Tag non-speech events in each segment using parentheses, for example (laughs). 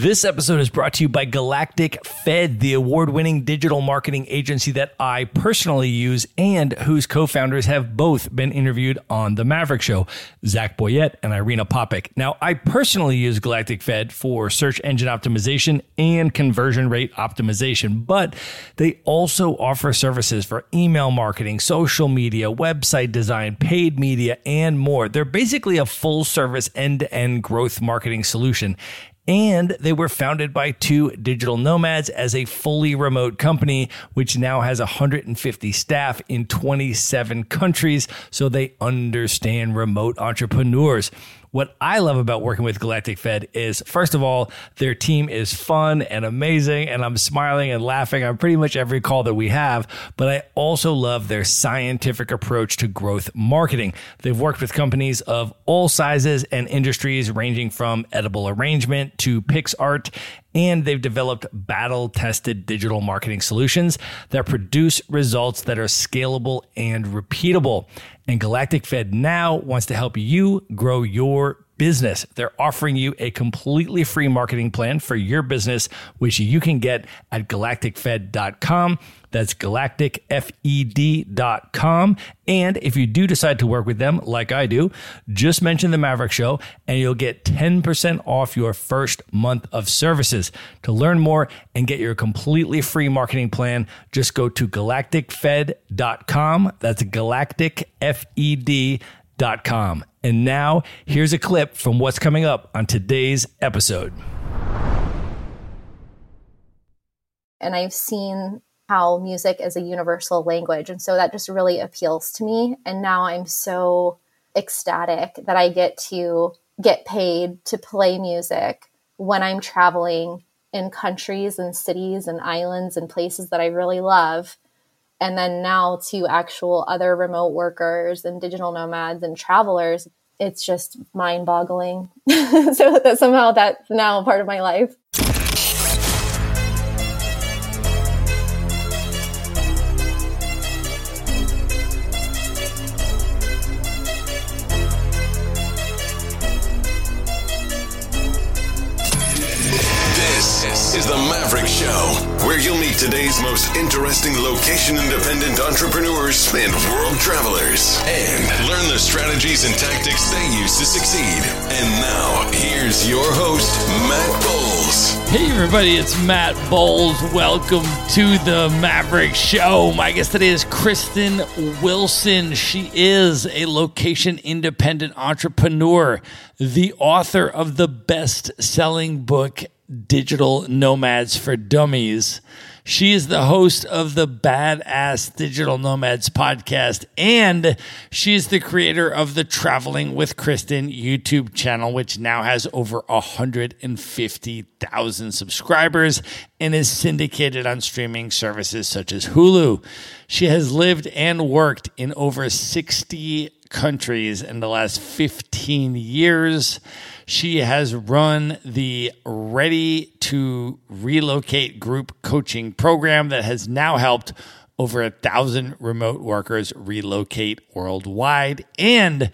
This episode is brought to you by Galactic Fed, the award winning digital marketing agency that I personally use and whose co founders have both been interviewed on The Maverick Show, Zach Boyette and Irina Papuc. Now, I personally use Galactic Fed for search engine optimization and conversion rate optimization, but they also offer services for email marketing, social media, website design, paid media, and more. They're basically a full service end to end growth marketing solution and they were founded by two digital nomads as a fully remote company, which now has 150 staff in 27 countries. So they understand remote entrepreneurs. What I love about working with Galactic Fed is, first of all, their team is fun and amazing, and I'm smiling and laughing on pretty much every call that we have. But I also love their scientific approach to growth marketing. They've worked with companies of all sizes and industries, ranging from edible arrangement to PicsArt and they've developed battle tested digital marketing solutions that produce results that are scalable and repeatable. And Galactic Fed now wants to help you grow your business. They're offering you a completely free marketing plan for your business, which you can get at galacticfed.com. That's galacticfed.com. And if you do decide to work with them, like I do, just mention the Maverick Show and you'll get 10% off your first month of services. To learn more and get your completely free marketing plan, just go to galacticfed.com. That's galacticfed.com. And now, here's a clip from what's coming up on today's episode. And I've seen how music is a universal language. And so that just really appeals to me. And now I'm so ecstatic that I get to get paid to play music when I'm traveling in countries and cities and islands and places that I really love. And then now to actual other remote workers and digital nomads and travelers, it's just mind boggling. (laughs) so that somehow that's now part of my life. Today's most interesting location independent entrepreneurs and world travelers and learn the strategies and tactics they use to succeed. And now, here's your host, Matt Bowles. Hey, everybody, it's Matt Bowles. Welcome to The Maverick Show. My guest today is Kristin Wilson. She is a location independent entrepreneur, the author of the best selling book, Digital Nomads for Dummies. She is the host of the Badass Digital Nomads podcast, and she is the creator of the Traveling with Kristin YouTube channel, which now has over 150,000 subscribers and is syndicated on streaming services such as Hulu. She has lived and worked in over 60 countries in the last 15 years. She has run the Ready to Relocate group coaching program that has now helped over a thousand remote workers relocate worldwide. And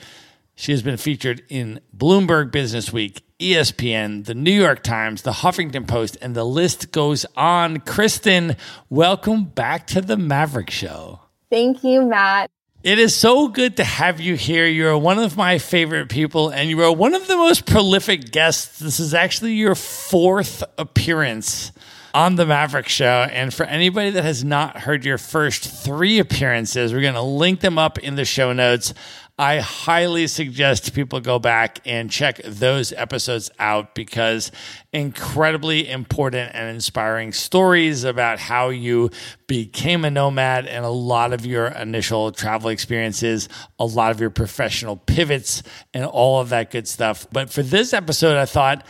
she has been featured in Bloomberg Business Week, ESPN, the New York Times, the Huffington Post, and the list goes on. Kristin, welcome back to the Maverick Show. Thank you, Matt. It is so good to have you here. You're one of my favorite people, and you are one of the most prolific guests. This is actually your fourth appearance on the Maverick Show. And for anybody that has not heard your first three appearances, we're going to link them up in the show notes. I highly suggest people go back and check those episodes out because incredibly important and inspiring stories about how you became a nomad and a lot of your initial travel experiences, a lot of your professional pivots, and all of that good stuff. But for this episode, I thought,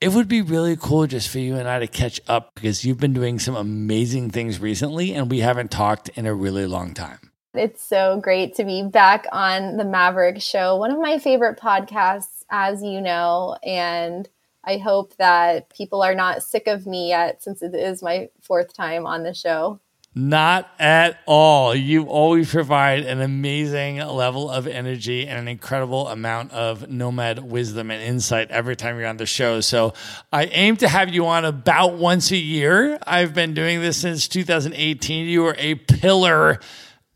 it would be really cool just for you and I to catch up because you've been doing some amazing things recently and we haven't talked in a really long time. It's so great to be back on the Maverick Show, one of my favorite podcasts, as you know. And I hope that people are not sick of me yet since it is my fourth time on the show. Not at all. You always provide an amazing level of energy and an incredible amount of nomad wisdom and insight every time you're on the show. So I aim to have you on about once a year. I've been doing this since 2018. You are a pillar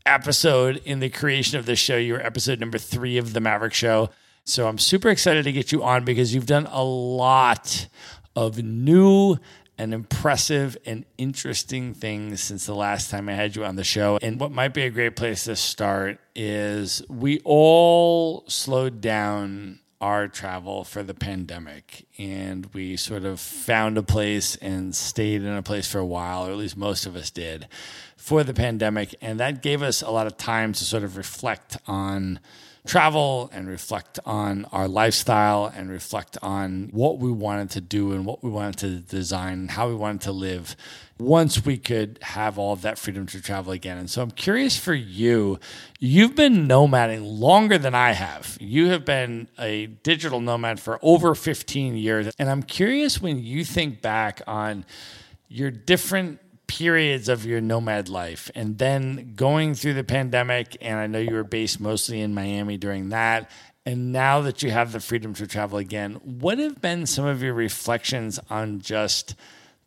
episode in the creation of this show. You are episode number three of The Maverick Show. So I'm super excited to get you on because you've done a lot of new and impressive and interesting things since the last time I had you on the show. And what might be a great place to start is we all slowed down our travel for the pandemic and we sort of found a place and stayed in a place for a while, or at least most of us did for the pandemic. And that gave us a lot of time to sort of reflect on travel and reflect on our lifestyle and reflect on what we wanted to do and what we wanted to design and how we wanted to live once we could have all of that freedom to travel again. And so I'm curious for you, you've been nomading longer than I have. You have been a digital nomad for over 15 years. And I'm curious when you think back on your different periods of your nomad life and then going through the pandemic and I know you were based mostly in Miami during that and now that you have the freedom to travel again what have been some of your reflections on just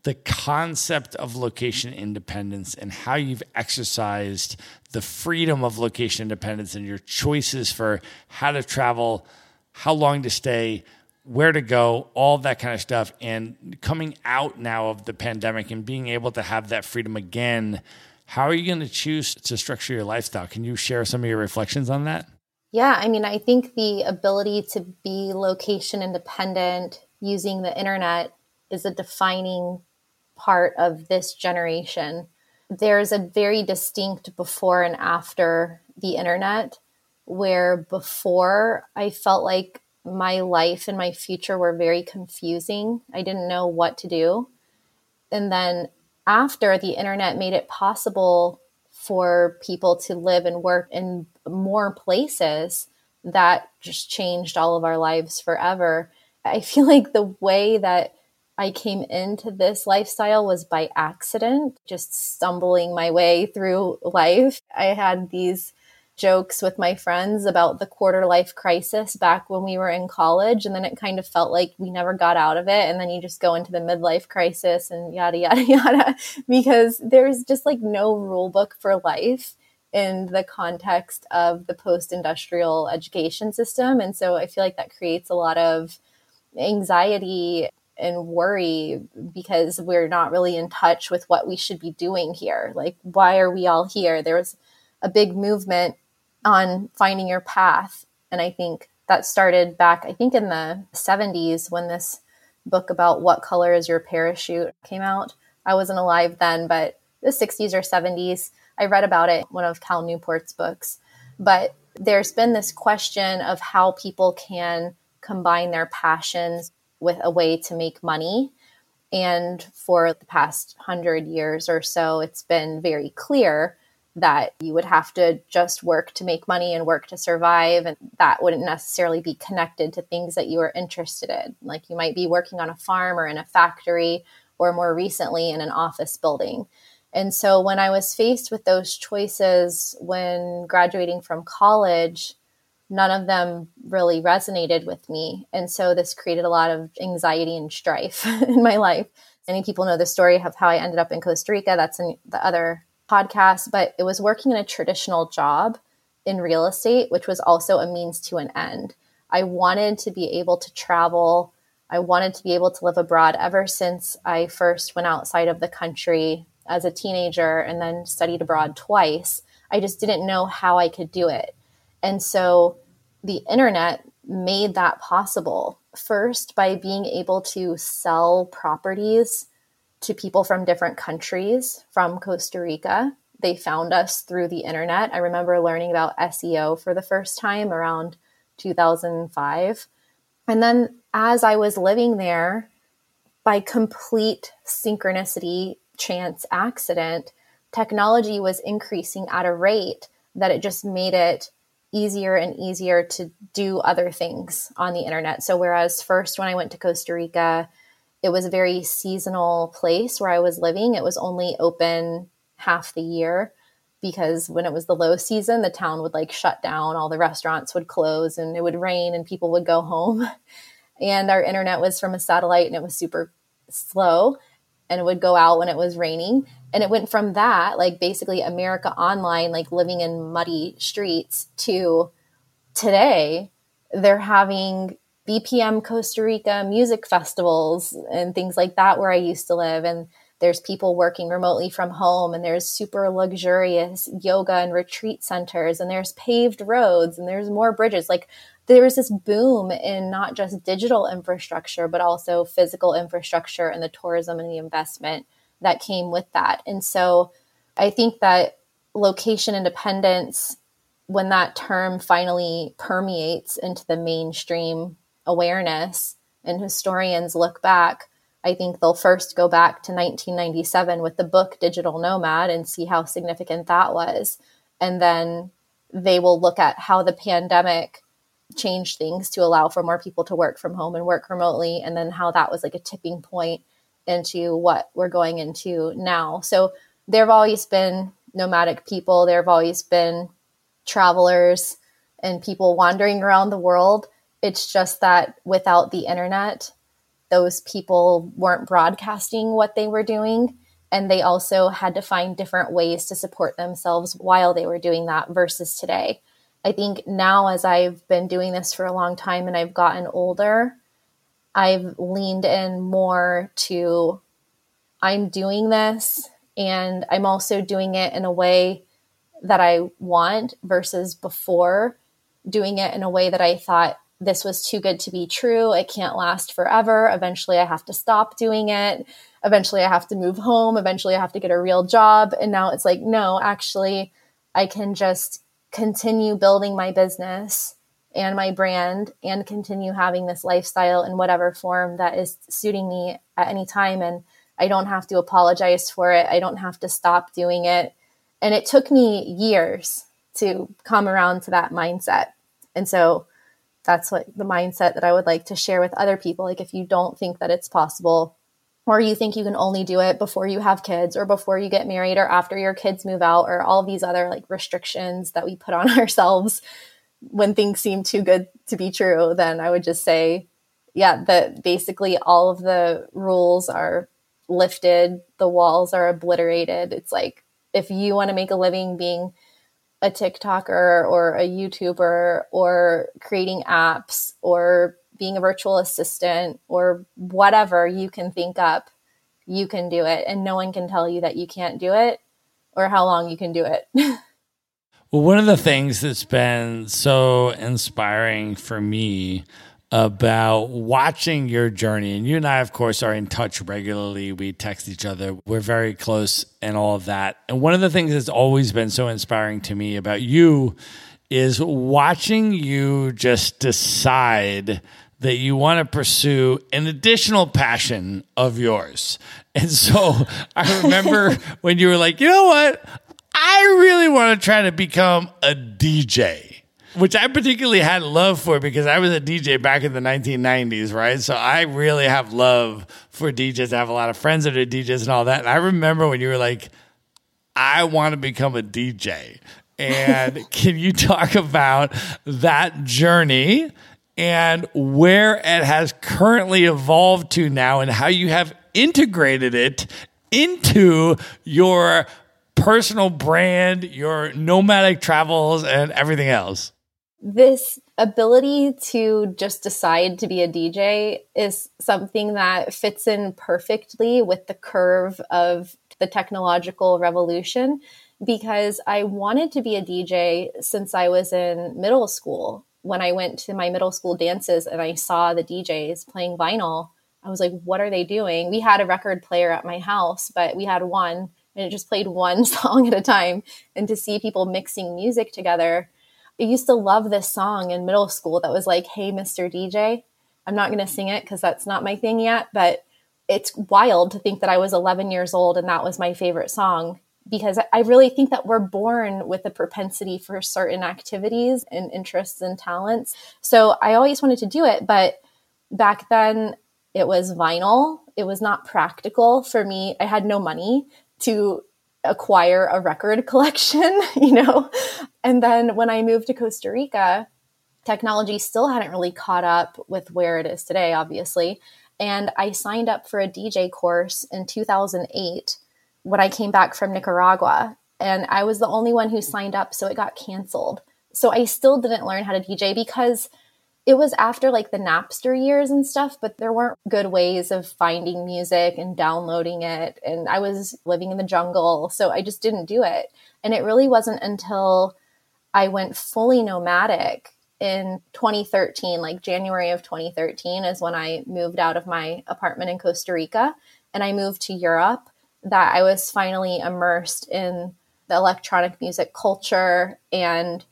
the concept of location independence and how you've exercised the freedom of location independence and your choices for how to travel how long to stay where to go, all that kind of stuff. And coming out now of the pandemic and being able to have that freedom again, how are you going to choose to structure your lifestyle? Can you share some of your reflections on that? Yeah, I mean, I think the ability to be location independent using the internet is a defining part of this generation. There's a very distinct before and after the internet, where before I felt like my life and my future were very confusing. I didn't know what to do. And then after the internet made it possible for people to live and work in more places, that just changed all of our lives forever. I (laughs) feel like the way that I came into this lifestyle was by accident, just stumbling my way through life. I had these jokes with my friends about the quarter life crisis back when we were in college. And then it kind of felt like we never got out of it. And then you just go into the midlife crisis and yada, (laughs) yada, yada, because there's just like no rule book for life in the context of the post industrial education system. And so I feel like that creates a lot of anxiety and worry because we're not really in touch with what we should be doing here. Like, why are we all here? There was a big movement on finding your path. And I think that started back, I think, in the 70s when this book about what color is your parachute came out. I wasn't alive then, but the 60s or 70s, I read about it, one of Cal Newport's books. But there's been this question of how people can combine their passions with a way to make money. And for the past hundred years or so, it's been very clear that you would have to just work to make money and work to survive. And that wouldn't necessarily be connected to things that you were interested in. Like you might be working on a farm or in a factory, or more recently in an office building. And so when I was faced with those choices when graduating from college, none of them really resonated with me. And so this created a lot of anxiety and strife (laughs) in my life. Many people know the story of how I ended up in Costa Rica. That's in the other podcast, but it was working in a traditional job in real estate, which was also a means to an end. I wanted to be able to travel. I wanted to be able to live abroad ever since I first went outside of the country as a teenager and then studied abroad twice. I just didn't know how I could do it. And so the internet made that possible. First, by being able to sell properties to people from different countries from Costa Rica. They found us through the internet. I remember learning about SEO for the first time around 2005. And then as I was living there, by complete synchronicity, chance accident, technology was increasing at a rate that it just made it easier and easier to do other things on the internet. So, whereas first, when I went to Costa Rica, it was a very seasonal place where I was living. It was only open half the year because when it was the low season, the town would like shut down, all the restaurants would close, and it would rain, and people would go home. (laughs) And our internet was from a satellite and it was super slow and it would go out when it was raining. And it went from that, like basically America Online, like living in muddy streets, to today, they're having BPM Costa Rica music festivals and things like that where I used to live. And there's people working remotely from home, and there's super luxurious yoga and retreat centers, and there's paved roads, and there's more bridges. Like there was this boom in not just digital infrastructure, but also physical infrastructure and the tourism and the investment that came with that. And so I think that location independence, when that term finally permeates into the mainstream awareness and historians look back, I think they'll first go back to 1997 with the book Digital Nomad and see how significant that was. And then they will look at how the pandemic changed things to allow for more people to work from home and work remotely, and then how that was like a tipping point into what we're going into now. So there have always been nomadic people, there have always been travelers and people wandering around the world. It's just that without the internet, those people weren't broadcasting what they were doing. And they also had to find different ways to support themselves while they were doing that versus today. I think now, as I've been doing this for a long time and I've gotten older, I've leaned in more to I'm doing this and I'm also doing it in a way that I want versus before doing it in a way that I thought this was too good to be true. It can't last forever. Eventually, I have to stop doing it. Eventually, I have to move home. Eventually, I have to get a real job. And now it's like, no, actually, I can just continue building my business and my brand and continue having this lifestyle in whatever form that is suiting me at any time. And I don't have to apologize for it. I don't have to stop doing it. And it took me years to come around to that mindset. And so, that's what the mindset that I would like to share with other people. Like, if you don't think that it's possible, or you think you can only do it before you have kids, or before you get married, or after your kids move out, or all these other like restrictions that we put (laughs) on ourselves when things seem too good to be true, then I would just say, yeah, that basically all of the rules are lifted, the walls are obliterated. It's like if you want to make a living being a TikToker or a YouTuber or creating apps or being a virtual assistant or whatever you can think up, you can do it. And no one can tell you that you can't do it or how long you can do it. (laughs) well, one of the things that's been so inspiring for me about watching your journey. And you and I, of course, are in touch regularly. We text each other. We're very close and all of that. And one of the things that's always been so inspiring to me about you is watching you just decide that you want to pursue an additional passion of yours. And so I (laughs) remember when you were like, you know what? I really want to try to become a DJ which I particularly had love for because I was a DJ back in the 1990s, right? So I really have love for DJs. I have a lot of friends that are DJs and all that. And I remember when you were like, I want to become a DJ. And (laughs) can you talk about that journey and where it has currently evolved to now and how you have integrated it into your personal brand, your nomadic travels, and everything else? This ability to just decide to be a DJ is something that fits in perfectly with the curve of the technological revolution because I wanted to be a DJ since I was in middle school. When I went to my middle school dances and I saw the DJs playing vinyl, I was like, what are they doing? We had a record player at my house, but we had one and it just played one (laughs) song at a time. And to see people mixing music together, I used to love this song in middle school that was like, Hey, Mr. DJ. I'm not going to sing it because that's not my thing yet, but it's wild to think that I was 11 years old and that was my favorite song because I really think that we're born with a propensity for certain activities and interests and talents. So I always wanted to do it, but back then it was vinyl. It was not practical for me. I had no money to acquire a record (laughs) collection, you know? And then when I moved to Costa Rica, technology still hadn't really caught up with where it is today, obviously. And I signed up for a DJ course in 2008 when I came back from Nicaragua. And I was the only one who signed up, so it got canceled. So I still didn't learn how to DJ because it was after like the Napster years and stuff, but there weren't good ways of finding music and downloading it. And I was living in the jungle, so I just didn't do it. And it really wasn't until I went fully nomadic in 2013, like January of 2013, is when I moved out of my apartment in Costa Rica and I moved to Europe, that I was finally immersed in the electronic music culture and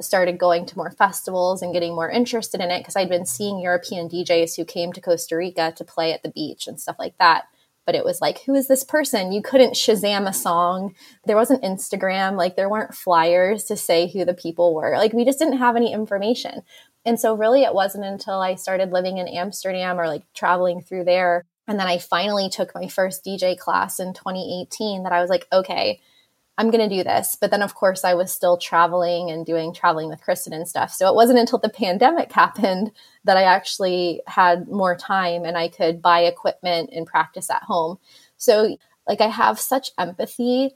started going to more festivals and getting more interested in it because I'd been seeing European DJs who came to Costa Rica to play at the beach and stuff like that. But it was like, who is this person? You couldn't Shazam a song. There wasn't Instagram. Like, there weren't flyers to say who the people were. Like, we just didn't have any information. And so, really, it wasn't until I started living in Amsterdam or like traveling through there. And then I finally took my first DJ class in 2018 that I was like, okay, I'm going to do this. But then, of course, I was still traveling and doing traveling with Kristin and stuff. So it wasn't until the pandemic (laughs) happened that I actually had more time and I could buy equipment and practice at home. So, like, I have such empathy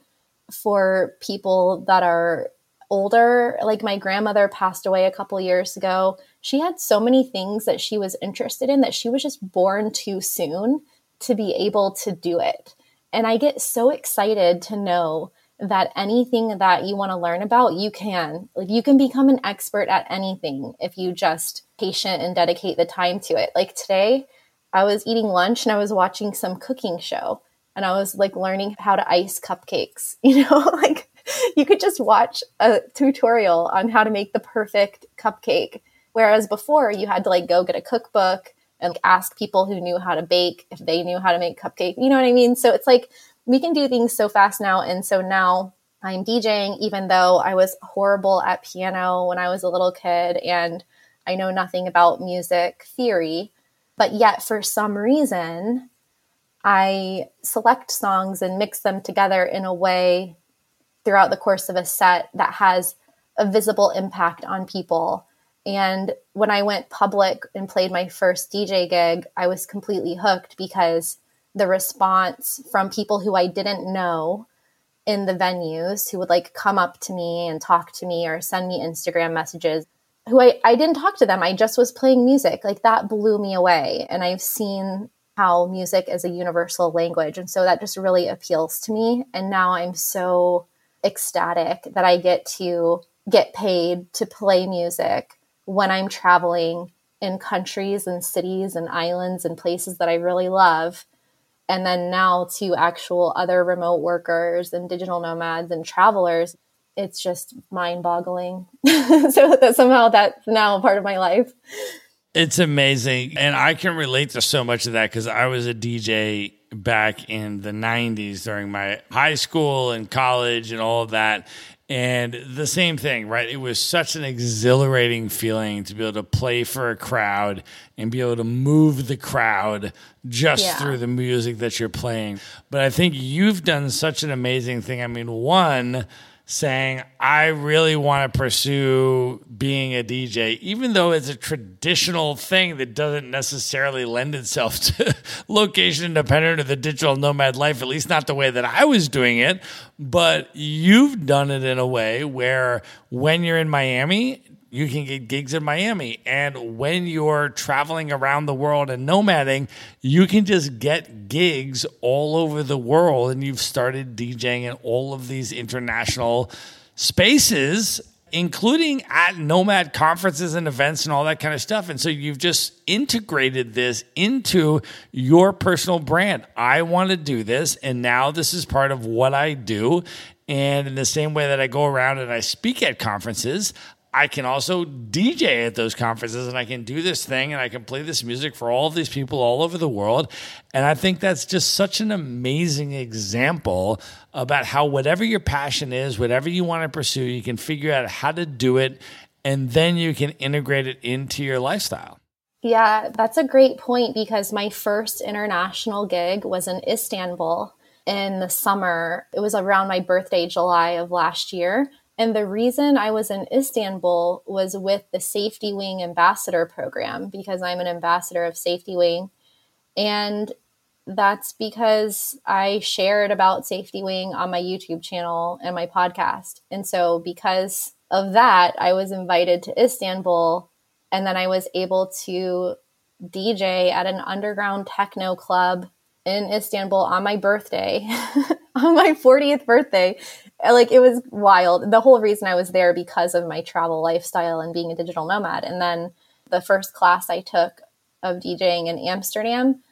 for people that are older. Like, my grandmother passed away a couple years ago. She had so many things that she was interested in that she was just born too soon to be able to do it. And I get so excited to know that anything that you want to learn about, you can. Like you can become an expert at anything if you just patient and dedicate the time to it. Like today, I was eating lunch and I was watching some cooking show and I was like learning how to ice cupcakes. (laughs) You know, (laughs) like you could just watch a tutorial on how to make the perfect cupcake. Whereas before you had to like go get a cookbook and ask people who knew how to bake if they knew how to make cupcake. You know what I mean? So it's like we can do things so fast now. And so now I'm DJing, even though I was horrible at piano when I was a little kid and I know nothing about music theory. But yet, for some reason, I select songs and mix them together in a way throughout the course of a set that has a visible impact on people. And when I went public and played my first DJ gig, I was completely hooked because the response from people who I didn't know in the venues who would like come up to me and talk to me or send me Instagram messages who I, I didn't talk to them. I just was playing music. Like that blew me away. And I've seen how music is a universal language. And so that just really appeals to me. And now I'm so ecstatic that I get to get paid to play music when I'm traveling in countries and cities and islands and places that I really love and then now to actual other remote workers and digital nomads and travelers it's just mind-boggling. (laughs) So that somehow that's now part of my life. It's amazing and i can relate to so much of that because i was a dj back in the 90s during my high school and college and all of that and the same thing, right? It was such an exhilarating feeling to be able to play for a crowd and be able to move the crowd just yeah. through the music that you're playing. But I think you've done such an amazing thing. I mean, one, saying, I really want to pursue being a DJ, even though it's a traditional thing that doesn't necessarily lend itself (laughs) to location independent or the digital nomad life, at least not the way that I was doing it. But you've done it in a way where when you're in Miami, you can get gigs in Miami. And when you're traveling around the world and nomading, you can just get gigs all over the world. And you've started DJing in all of these international spaces, including at nomad conferences and events and all that kind of stuff. And so you've just integrated this into your personal brand. I want to do this. And now this is part of what I do. And in the same way that I go around and I speak at conferences, I can also DJ at those conferences and I can do this thing and I can play this music for all of these people all over the world. And I think that's just such an amazing example about how whatever your passion is, whatever you want to pursue, you can figure out how to do it and then you can integrate it into your lifestyle. Yeah, that's a great point because my first international gig was in Istanbul in the summer. It was around my birthday, July of last year. And the reason I was in Istanbul was with the Safety Wing Ambassador Program because I'm an ambassador of Safety Wing. And that's because I shared about Safety Wing on my YouTube channel and my podcast. And so, because of that, I was invited to Istanbul and then I was able to DJ at an underground techno club in Istanbul on my birthday, (laughs) on my 40th birthday. Like it was wild. The whole reason I was there because of my travel lifestyle and being a digital nomad. And then the first class I took of DJing in Amsterdam,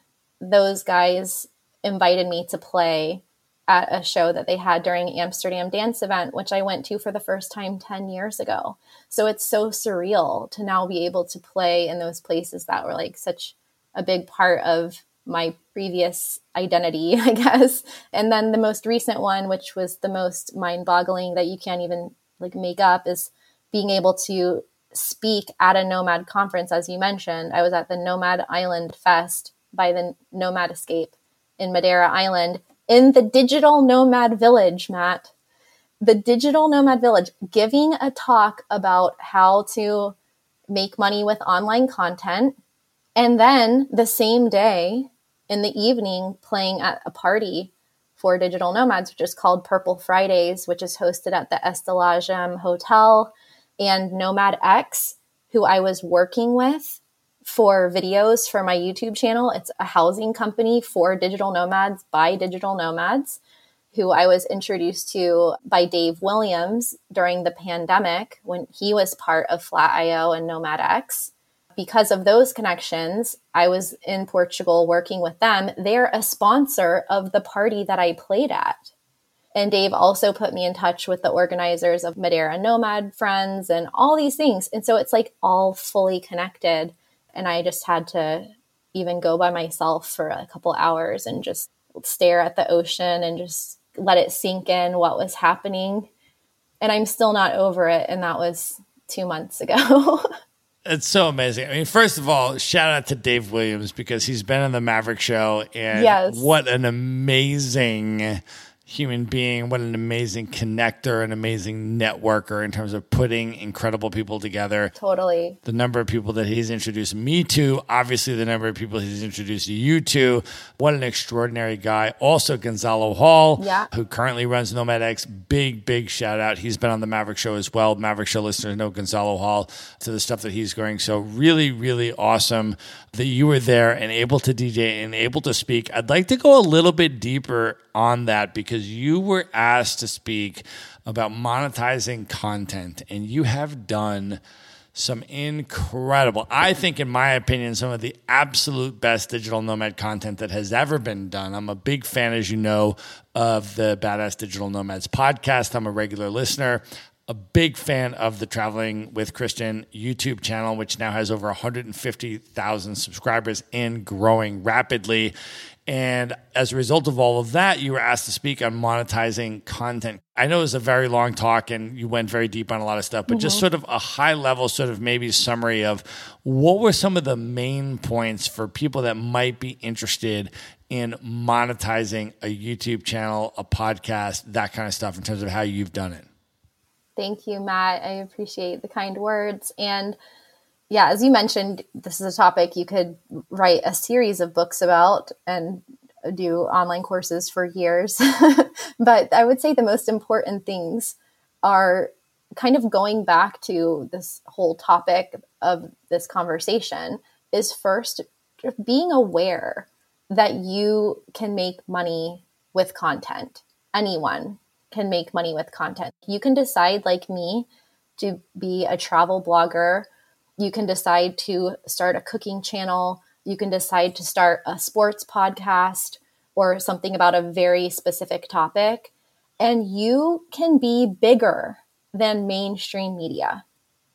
those guys invited me to play at a show that they had during Amsterdam dance event, which I went to for the first time 10 years ago. So it's so surreal to now be able to play in those places that were like such a big part of my previous identity, (laughs) I guess. And then the most recent one, which was the most mind boggling that you can't even like make up, is being able to speak at a nomad conference, as you mentioned. I was at the Nomad Island Fest by the Nomad Escape in Madeira Island in the digital nomad village, Matt. The digital nomad village, giving a talk about how to make money with online content. And then the same day, in the evening playing at a party for digital nomads, which is called Purple Fridays, which is hosted at the Estalagem Hotel. And Nomad X, who I was working with for videos for my YouTube channel. It's a housing company for digital nomads by digital nomads, who I was introduced to by Dave Williams during the pandemic when he was part of Flat.io and Nomad X because of those connections, I was in Portugal working with them. They're a sponsor of the party that I played at. And Dave also put me in touch with the organizers of Madeira Nomad Friends and all these things. And so it's like all fully connected. And I just had to even go by myself for a couple hours and just stare at the ocean and just let it sink in what was happening. And I'm still not over it. And that was two months ago. (laughs) It's so amazing. I mean, first of all, shout out to Dave Williams because he's been on the Maverick Show, and yes. what an amazing human being, what an amazing connector, an amazing networker in terms of putting incredible people together. Totally. The number of people that he's introduced me to, obviously, the number of people he's introduced you to. What an extraordinary guy. Also, Gonzalo Hall, yeah. who currently runs Nomad X. Big, big shout out. He's been on the Maverick Show as well. Maverick Show listeners know Gonzalo Hall to the stuff that he's going. So, really, really awesome that you were there and able to DJ and able to speak. I'd like to go a little bit deeper on that because you were asked to speak about monetizing content and you have done some incredible, I think, in my opinion, some of the absolute best digital nomad content that has ever been done. I'm a big fan, as you know, of the Badass Digital Nomads podcast. I'm a regular listener a big fan of the Traveling with Kristin YouTube channel, which now has over 150,000 subscribers and growing rapidly. And as a result of all of that, you were asked to speak on monetizing content. I know it was a very long talk and you went very deep on a lot of stuff, but mm-hmm. just sort of a high level, sort of maybe summary of what were some of the main points for people that might be interested in monetizing a YouTube channel, a podcast, that kind of stuff in terms of how you've done it. Thank you, Matt. I appreciate the kind words. And yeah, as you mentioned, this is a topic you could write a series of books about and do online courses for years. (laughs) but I would say the most important things are kind of going back to this whole topic of this conversation is first being aware that you can make money with content. Anyone can make money with content. You can decide, like me, to be a travel blogger. You can decide to start a cooking channel. You can decide to start a sports podcast or something about a very specific topic. And you can be bigger than mainstream media.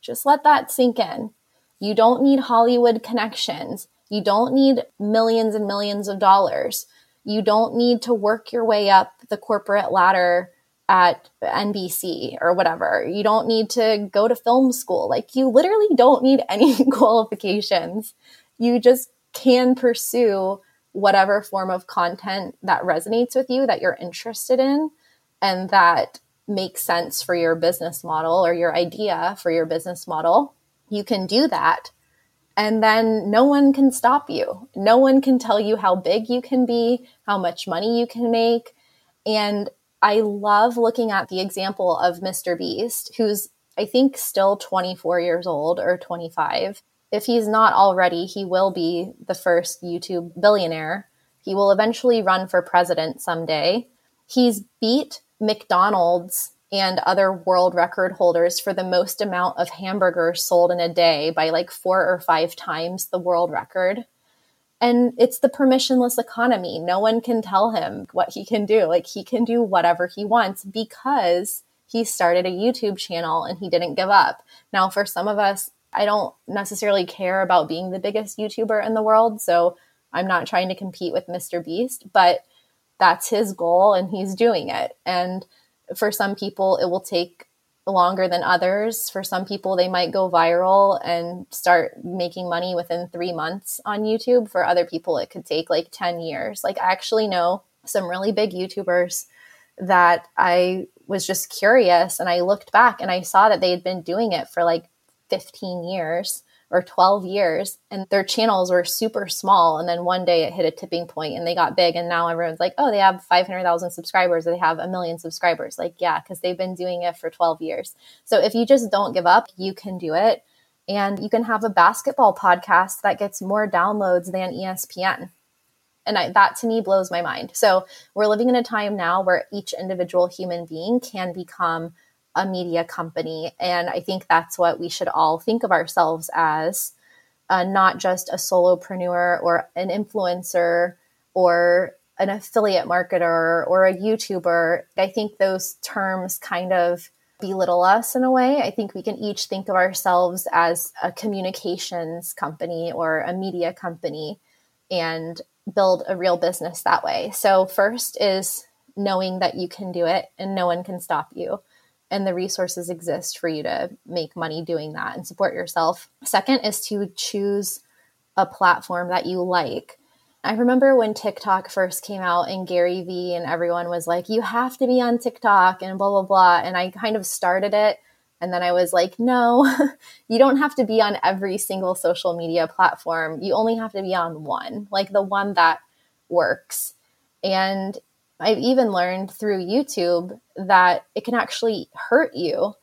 Just let that sink in. You don't need Hollywood connections. You don't need millions and millions of dollars. You don't need to work your way up the corporate ladder at NBC or whatever. You don't need to go to film school. Like, you literally don't need (laughs) any qualifications. You just can pursue whatever form of content that resonates with you, that you're interested in, and that makes sense for your business model or your idea for your business model, you can do that. And then no one can stop you. No one can tell you how big you can be, how much money you can make. And I love looking at the example of Mr. Beast, who's, I think, still 24 years old or 25. If he's not already, he will be the first YouTube billionaire. He will eventually run for president someday. He's beat McDonald's and other world record holders for the most amount of hamburgers sold in a day by like four or five times the world record. And it's the permissionless economy. No one can tell him what he can do. Like he can do whatever he wants because he started a YouTube channel and he didn't give up. Now, for some of us, I don't necessarily care about being the biggest YouTuber in the world. So I'm not trying to compete with Mr. Beast, but that's his goal and he's doing it. And for some people, it will take longer than others. For some people, they might go viral and start making money within three months on YouTube. For other people, it could take like 10 years. Like, I actually know some really big YouTubers that I was just curious and I looked back and I saw that they had been doing it for like 15 years or 12 years and their channels were super small and then one day it hit a tipping point and they got big and now everyone's like oh they have 500,000 subscribers or they have a million subscribers. Like yeah cuz they've been doing it for 12 years. So if you just don't give up you can do it. And you can have a basketball podcast that gets more downloads than ESPN and I, that to me blows my mind. So we're living in a time now where each individual human being can become a media company. And I think that's what we should all think of ourselves as uh, not just a solopreneur or an influencer or an affiliate marketer or a YouTuber. I think those terms kind of belittle us in a way. I think we can each think of ourselves as a communications company or a media company and build a real business that way. So, first is knowing that you can do it and no one can stop you and the resources exist for you to make money doing that and support yourself. Second is to choose a platform that you like. I remember when TikTok first came out and Gary Vee and everyone was like, you have to be on TikTok and blah, blah, blah. And I kind of started it. And then I was like, no, (laughs) you don't have to be on every single social media platform. You only have to be on one, like the one that works. And I've even learned through YouTube that it can actually hurt you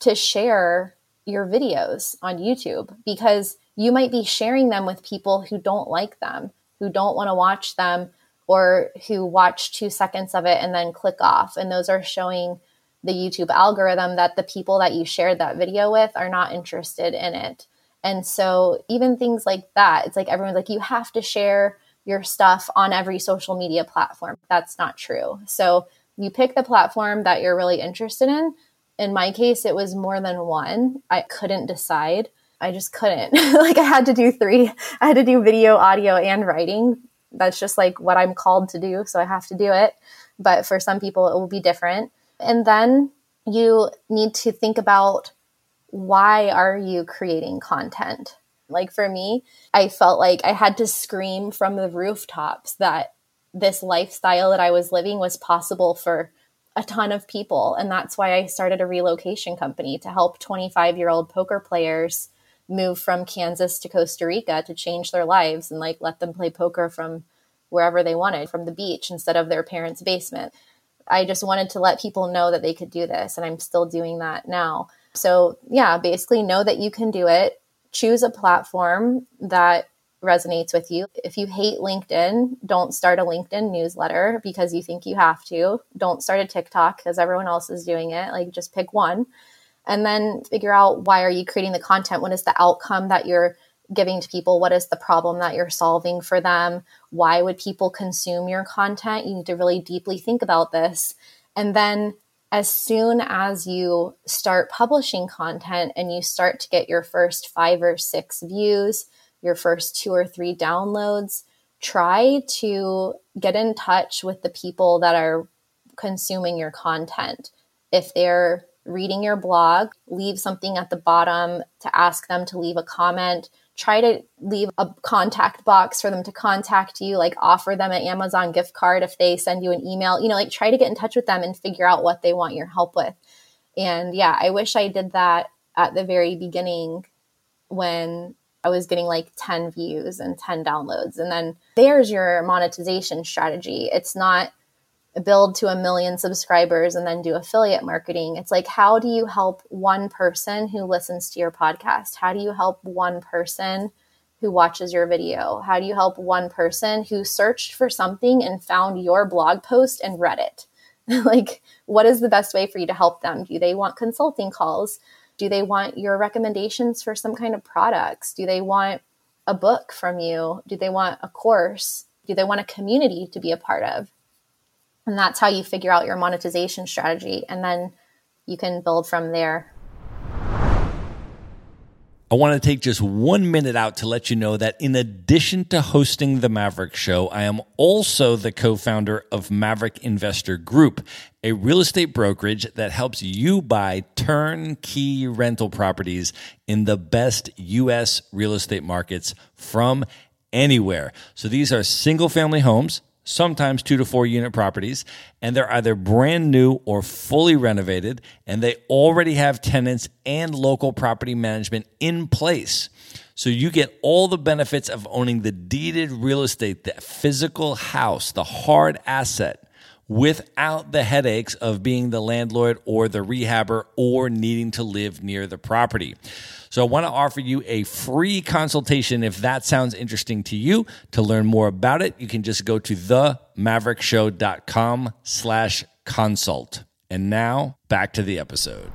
to share your videos on YouTube because you might be sharing them with people who don't like them, who don't want to watch them, or who watch two seconds of it and then click off. And those are showing the YouTube algorithm that the people that you shared that video with are not interested in it. And so, even things like that, it's like everyone's like, you have to share your stuff on every social media platform. That's not true. So you pick the platform that you're really interested in. In my case, it was more than one. I couldn't decide. I just couldn't. (laughs) like I had to do three. I had to do video, audio, and writing. That's just like what I'm called to do. So I have to do it. But for some people, it will be different. And then you need to think about why are you creating content? Like for me, I felt like I had to scream from the rooftops that this lifestyle that I was living was possible for a ton of people. And that's why I started a relocation company to help 25 year old poker players move from Kansas to Costa Rica to change their lives and like let them play poker from wherever they wanted from the beach instead of their parents' basement. I just wanted to let people know that they could do this, and I'm still doing that now. So, yeah, basically know that you can do it choose a platform that resonates with you. If you hate LinkedIn, don't start a LinkedIn newsletter because you think you have to. Don't start a TikTok because everyone else is doing it. Like just pick one and then figure out why are you creating the content? What is the outcome that you're giving to people? What is the problem that you're solving for them? Why would people consume your content? You need to really deeply think about this. And then as soon as you start publishing content and you start to get your first five or six views, your first two or three downloads, try to get in touch with the people that are consuming your content. If they're reading your blog, leave something at the bottom to ask them to leave a comment. Try to leave a contact box for them to contact you, like offer them an Amazon gift card if they send you an email. You know, like try to get in touch with them and figure out what they want your help with. And yeah, I wish I did that at the very beginning when I was getting like 10 views and 10 downloads. And then there's your monetization strategy. It's not build to a million subscribers and then do affiliate marketing. It's like, how do you help one person who listens to your podcast? How do you help one person who watches your video? How do you help one person who searched for something and found your blog post and read it? (laughs) like, what is the best way for you to help them? Do they want consulting calls? Do they want your recommendations for some kind of products? Do they want a book from you? Do they want a course? Do they want a community to be a part of? And that's how you figure out your monetization strategy. And then you can build from there. I want to take just one minute out to let you know that in addition to hosting the Maverick Show, I am also the co founder of Maverick Investor Group, a real estate brokerage that helps you buy turnkey rental properties in the best U.S. real estate markets from anywhere. So these are single family homes sometimes two to four unit properties, and they're either brand new or fully renovated, and they already have tenants and local property management in place. So you get all the benefits of owning the deeded real estate, the physical house, the hard asset without the headaches of being the landlord or the rehabber or needing to live near the property. So I want to offer you a free consultation if that sounds interesting to you. To learn more about it, you can just go to themaverickshow.com slash consult. And now back to the episode.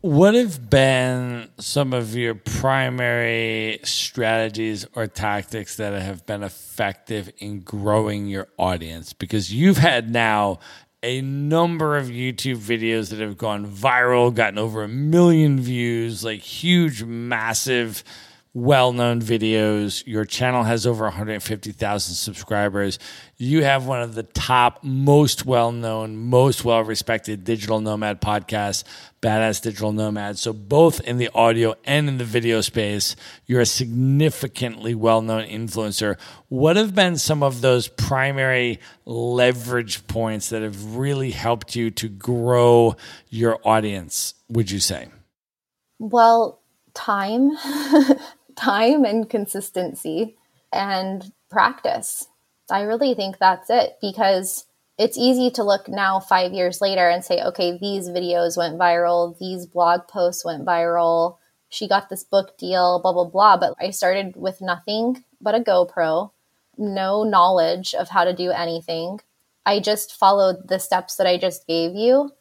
What have been some of your primary strategies or tactics that have been effective in growing your audience? Because you've had now a number of YouTube videos that have gone viral, gotten over a million views, like huge, massive, well known videos. Your channel has over 150,000 subscribers. You have one of the top, most well known, most well respected digital nomad podcasts, Badass Digital Nomad. So, both in the audio and in the video space, you're a significantly well known influencer. What have been some of those primary leverage points that have really helped you to grow your audience, would you say? Well, time, (laughs) time and consistency and practice I really think that's it because it's easy to look now five years later and say, okay, these videos went viral, these blog posts went viral, she got this book deal, blah, blah, blah. But I started with nothing but a GoPro, no knowledge of how to do anything. I just followed the steps that I just gave you.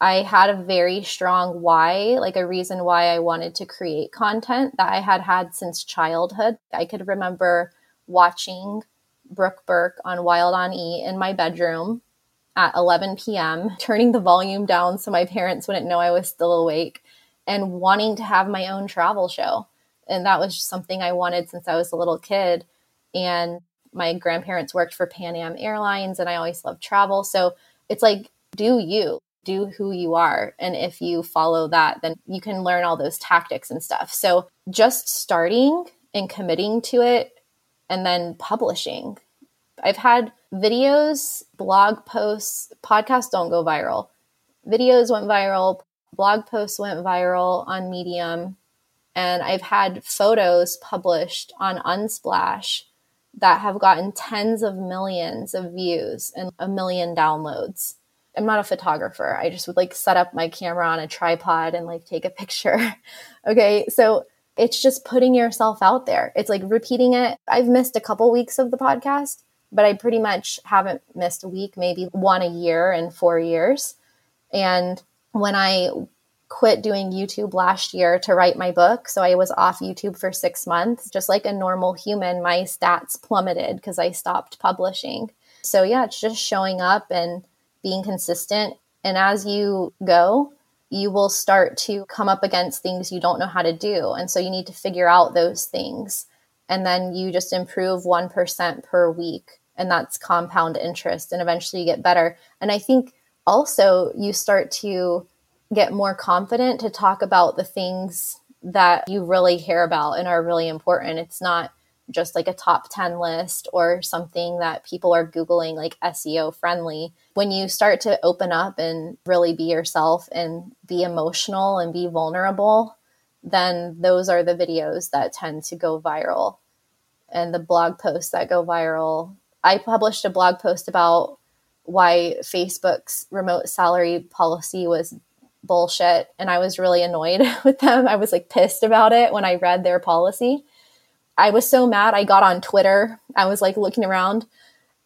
I had a very strong why, like a reason why I wanted to create content that I had had since childhood. I could remember watching Brooke Burke on Wild on E in my bedroom at 11 p.m., (laughs) turning the volume down so my parents wouldn't know I was still awake, and wanting to have my own travel show. And that was just something I wanted since I was a little kid. And my grandparents worked for Pan Am Airlines, and I always loved travel. So it's like, do you, do who you are. And if you follow that, then you can learn all those tactics and stuff. So just starting and committing to it and then publishing. I've had videos, blog posts, podcasts don't go viral. Videos went viral, blog posts went viral on Medium, and I've had photos published on Unsplash that have gotten tens of millions of views and a million downloads. I'm not a photographer. I just would like set up my camera on a tripod and like take a picture. (laughs) okay. So it's just putting yourself out there. It's like repeating it. I've missed a couple weeks of the podcast, but I pretty much haven't missed a week, maybe one a year in four years. And when I quit doing YouTube last year to write my book, so I was off YouTube for six months, just like a normal human, my stats plummeted because I stopped publishing. So, yeah, it's just showing up and being consistent. And as you go, you will start to come up against things you don't know how to do. And so you need to figure out those things. And then you just improve 1% per week. And that's compound interest. And eventually you get better. And I think also you start to get more confident to talk about the things that you really care about and are really important. It's not just like a top 10 list or something that people are Googling like SEO friendly. When you start to open up and really be yourself and be emotional and be vulnerable, then those are the videos that tend to go viral and the blog posts that go viral. I published a blog post about why Facebook's remote salary policy was bullshit and I was really annoyed (laughs) with them. I was like pissed about it when I read their policy. I was so mad. I got on Twitter. I was like looking around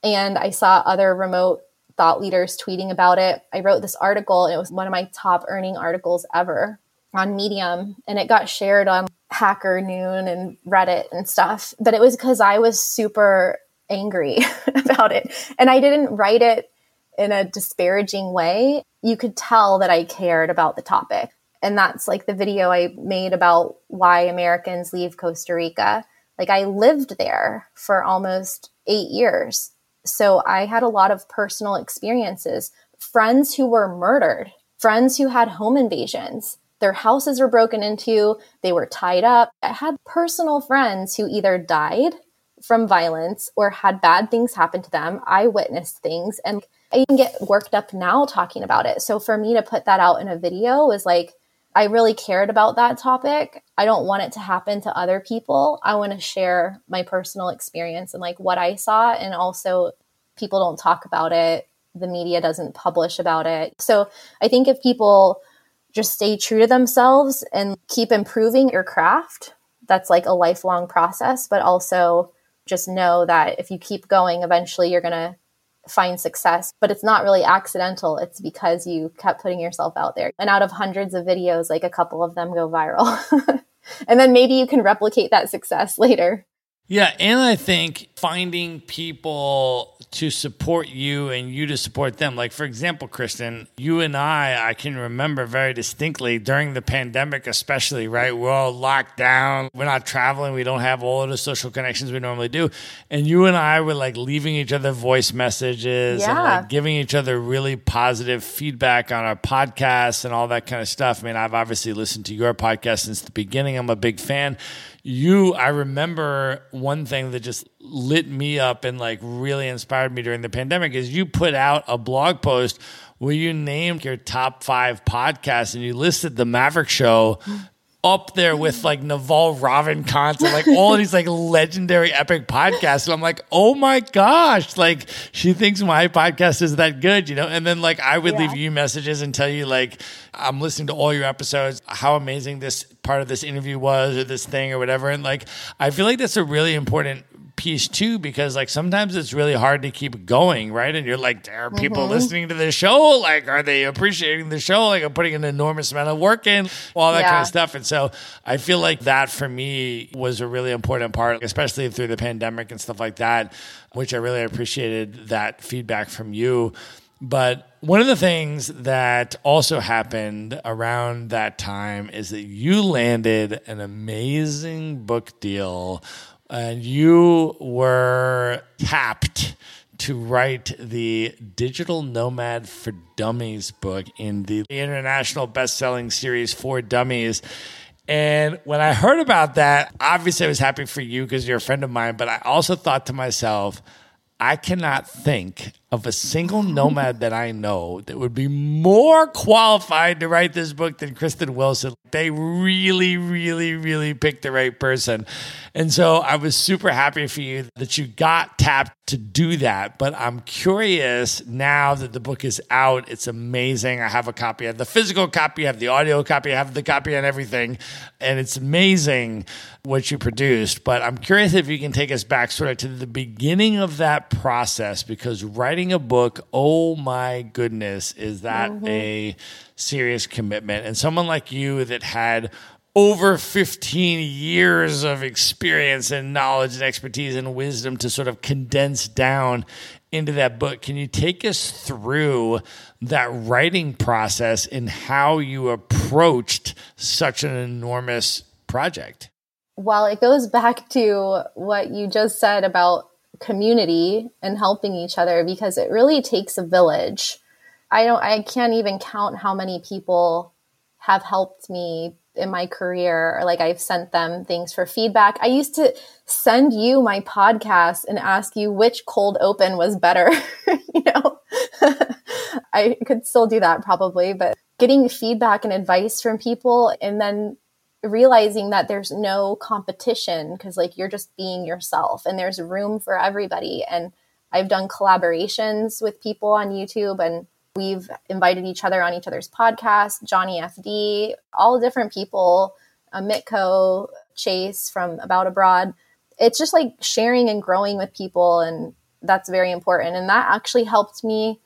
and I saw other remote thought leaders tweeting about it. I wrote this article. And it was one of my top earning articles ever on Medium and it got shared on Hacker Noon and Reddit and stuff. But it was because I was super angry (laughs) about it. And I didn't write it in a disparaging way. You could tell that I cared about the topic. And that's like the video I made about why Americans leave Costa Rica. Like I lived there for almost eight years. So I had a lot of personal experiences, friends who were murdered, friends who had home invasions. Their houses were broken into, they were tied up. I had personal friends who either died from violence or had bad things happen to them. I witnessed things and I even get worked up now talking about it. So for me to put that out in a video was like, I really cared about that topic. I don't want it to happen to other people. I want to share my personal experience and like what I saw. And also, people don't talk about it. The media doesn't publish about it. So I think if people just stay true to themselves and keep improving your craft, that's like a lifelong process. But also just know that if you keep going, eventually you're going to find success, but it's not really accidental. It's because you kept putting yourself out there. And out of hundreds of videos, like a couple of them go viral. (laughs) and then maybe you can replicate that success later. Yeah. And I think finding people to support you and you to support them. Like, for example, Kristin, you and I, I can remember very distinctly during the pandemic, especially, right? We're all locked down. We're not traveling. We don't have all of the social connections we normally do. And you and I were like leaving each other voice messages yeah. and like giving each other really positive feedback on our podcasts and all that kind of stuff. I mean, I've obviously listened to your podcast since the beginning. I'm a big fan you i remember one thing that just lit me up and like really inspired me during the pandemic is you put out a blog post where you named your top five podcasts and you listed the maverick show up there with like Naval Ravikant and like all these like legendary epic podcasts. And I'm like, oh my gosh, like she thinks my podcast is that good, you know? And then like I would yeah. leave you messages and tell you like I'm listening to all your episodes, how amazing this part of this interview was or this thing or whatever. And like I feel like that's a really important piece too because like sometimes it's really hard to keep going right? And you're like are people mm-hmm. listening to the show. Like are they appreciating the show? Like i'm putting an enormous amount of work in all that yeah. kind of stuff. And so i feel like that for me was a really important part especially through the pandemic and stuff like that which i really appreciated that feedback from you. But one of the things that also happened around that time is that you landed an amazing book deal and you were tapped to write the Digital Nomad for Dummies book in the international best-selling series for dummies. And when I heard about that, obviously I was happy for you because you're a friend of mine, but I also thought to myself, I cannot think of a single nomad that I know that would be more qualified to write this book than Kristin Wilson. They really, really, really picked the right person. And so I was super happy for you that you got tapped to do that. But I'm curious now that the book is out, it's amazing. I have a copy, I have the physical copy, I have the audio copy, I have the copy and everything. And it's amazing what you produced. But I'm curious if you can take us back sort of to the beginning of that process because writing writing a book, oh my goodness, is that mm-hmm. a serious commitment? And someone like you that had over 15 years of experience and knowledge and expertise and wisdom to sort of condense down into that book. Can you take us through that writing process and how you approached such an enormous project? Well, it goes back to what you just said about community and helping each other because it really takes a village I don't I can't even count how many people have helped me in my career or like I've sent them things for feedback. I used to send you my podcast and ask you which cold open was better, (laughs) you know. (laughs) I could still do that probably, but getting feedback and advice from people and then realizing that there's no competition because like you're just being yourself and there's room for everybody and I've done collaborations with people on YouTube and we've invited each other on each other's podcasts, Johnny FD, all different people, uh, Mitko, Chase from About Abroad. It's just like sharing and growing with people and that's very important and that actually helped me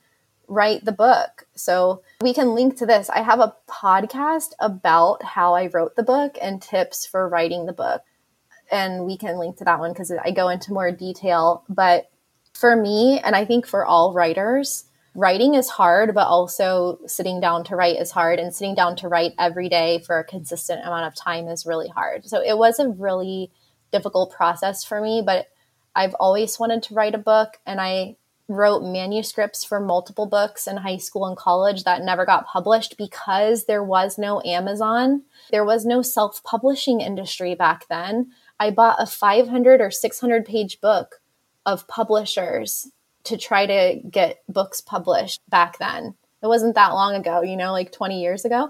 write the book. So we can link to this. I have a podcast about how I wrote the book and tips for writing the book. And we can link to that one because I go into more detail. But for me, and I think for all writers, writing is hard, but also sitting down to write is hard. And sitting down to write every day for a consistent amount of time is really hard. So it was a really difficult process for me, but I've always wanted to write a book. And I wrote manuscripts for multiple books in high school and college that never got published because there was no Amazon. There was no self publishing industry back then. I bought a 500 or 600 page book of publishers to try to get books published back then. It wasn't that long ago, you know, like 20 years ago.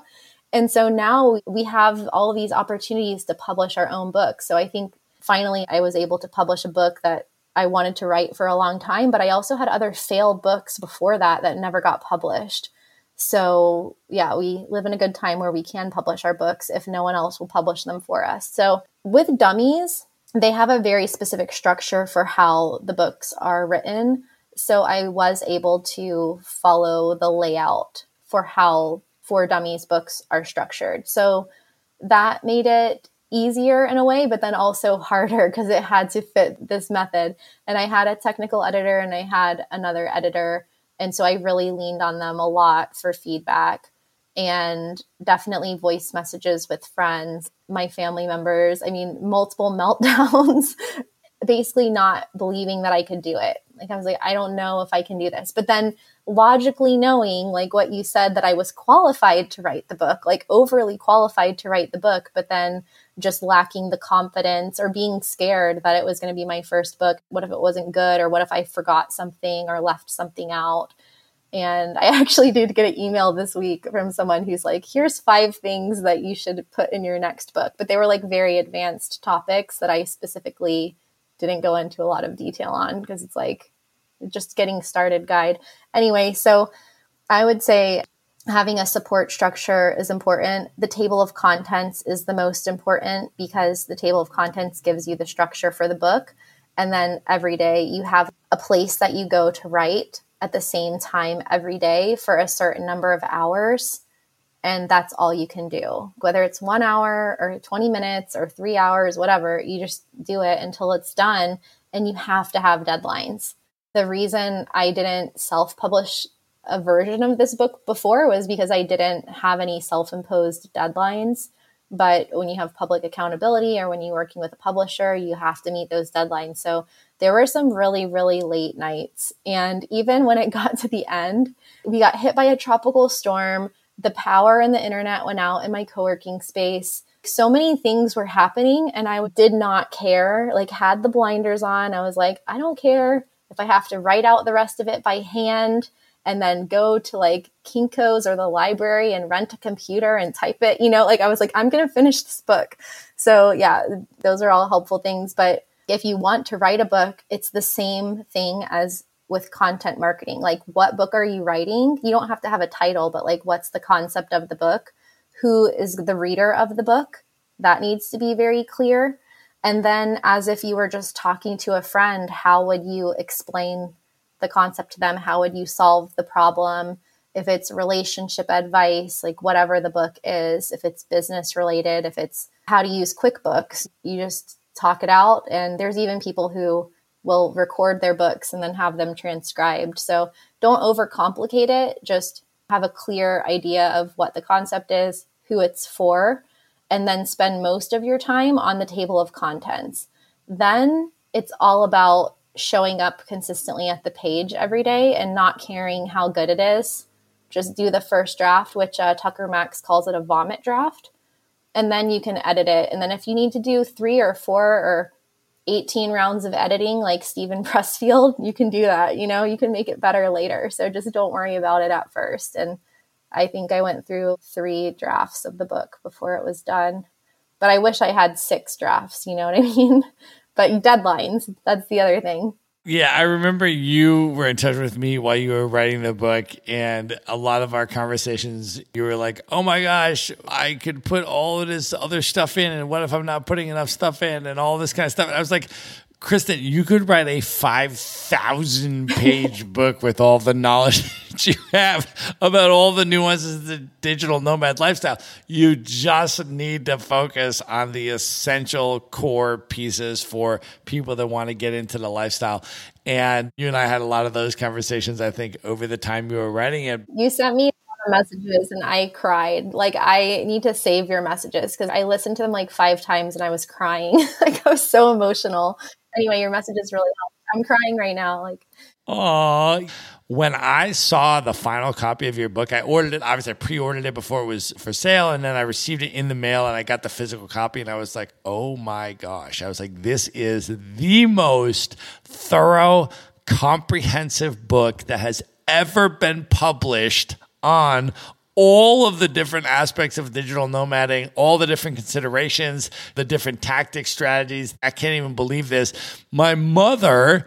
And so now we have all these opportunities to publish our own books. So I think finally I was able to publish a book that I wanted to write for a long time, but I also had other failed books before that that never got published. So, yeah, we live in a good time where we can publish our books if no one else will publish them for us. So, with dummies, they have a very specific structure for how the books are written. So, I was able to follow the layout for how For Dummies books are structured. So, that made it easier in a way, but then also (laughs) harder because it had to fit this method. And I had a technical editor and I had another editor. And so I really leaned on them a lot for feedback and definitely voice messages with friends, my family members. I mean, multiple (laughs) meltdowns, basically not believing that I could do it. Like, I was like, I don't know if I can do this. But then logically knowing, like what you said, that I was qualified to write the book, like overly qualified to write the book, but then just lacking the confidence or being scared that it was going to be my first book. What if it wasn't good? Or what if I forgot something or left something out? And I (laughs) actually did get an email this week from someone who's like, here's five things that you should put in your next book. But they were like very advanced topics that I specifically didn't go into a lot of detail on because it's like just getting started guide. Anyway, so I would say having a support structure is important. The table of contents is the most important because the table of contents gives you the structure for the book. And then every day you have a place that you go to write at the same time every day for a certain number of hours. And that's all you can do. Whether it's one hour or 20 minutes or three hours, whatever, you just do it until it's done. And you have to have deadlines. The reason I didn't self publish a version of this book before was because I didn't have any self imposed deadlines. But when you have public accountability or when you're working with a publisher, you have to meet those deadlines. So there were some really, really late nights. And even when it (laughs) got to the end, we got hit by a tropical storm. The power and the internet went out in my co working space. So many things were happening, and I did not care. Like, had the blinders on. I was like, I don't care if I have to write out the rest of it by hand and then go to like Kinko's or the library and rent a computer and type it. You know, like I was like, I'm going to finish this book. So, yeah, those are all helpful things. But if you want to write a book, it's the same thing as with content marketing. Like, what book are you writing? You don't have to have a title, but like, what's the concept of the book? Who is the reader of the book? That needs to be very clear. And then, as if you were just talking to a friend, how would you explain the concept to them how would you solve the problem if it's relationship advice like whatever the book is if it's business related if it's how to use quickbooks you just talk it out and there's even people who will record their books and then have them transcribed so don't overcomplicate it just have a clear idea of what the concept is who it's for and then spend most of your time on the table of contents then it's all about showing up consistently at the page every day and not caring how good it is, just do the first draft, which uh, Tucker Max calls it a vomit draft. And then you can edit it. And then if you need to do three or four or 18 rounds of editing like Steven (laughs) Pressfield, you can do that. You know, you can make it better later. So just don't worry about it at first. And I think I went through three drafts of the book before it was done. But I wish I had six drafts, you know what I (laughs) mean? But deadlines, that's the other thing. Yeah, I remember you were in touch with me while you were writing the book, and a lot of our conversations, you were like, "Oh my gosh, I could put all of this other stuff in, and what if I'm not putting enough stuff in, and all this kind of stuff." And I was like, Kristin, you could write a 5,000 page (laughs) book with all the knowledge (laughs) that you have about all the nuances of the digital nomad lifestyle. You just need to focus on the essential core pieces for people that want to get into the lifestyle. And you and I had a lot of those conversations, I think, over the time you were writing it. You sent me messages and I cried. Like I need to save your messages because I listened to them like five times and I was crying. (laughs) like I was so emotional anyway, your messages really helped. I'm crying right now. Like, oh, when I saw the final copy of your book, I ordered it. Obviously, I pre-ordered it before it was for sale, and then I received it in the mail, and I got the physical copy, and I was like, "Oh my gosh!" I was like, "This is the most thorough, comprehensive book that has ever been published on all of the different aspects of digital nomading, all the different considerations, the different tactics, strategies. I can't even believe this. My mother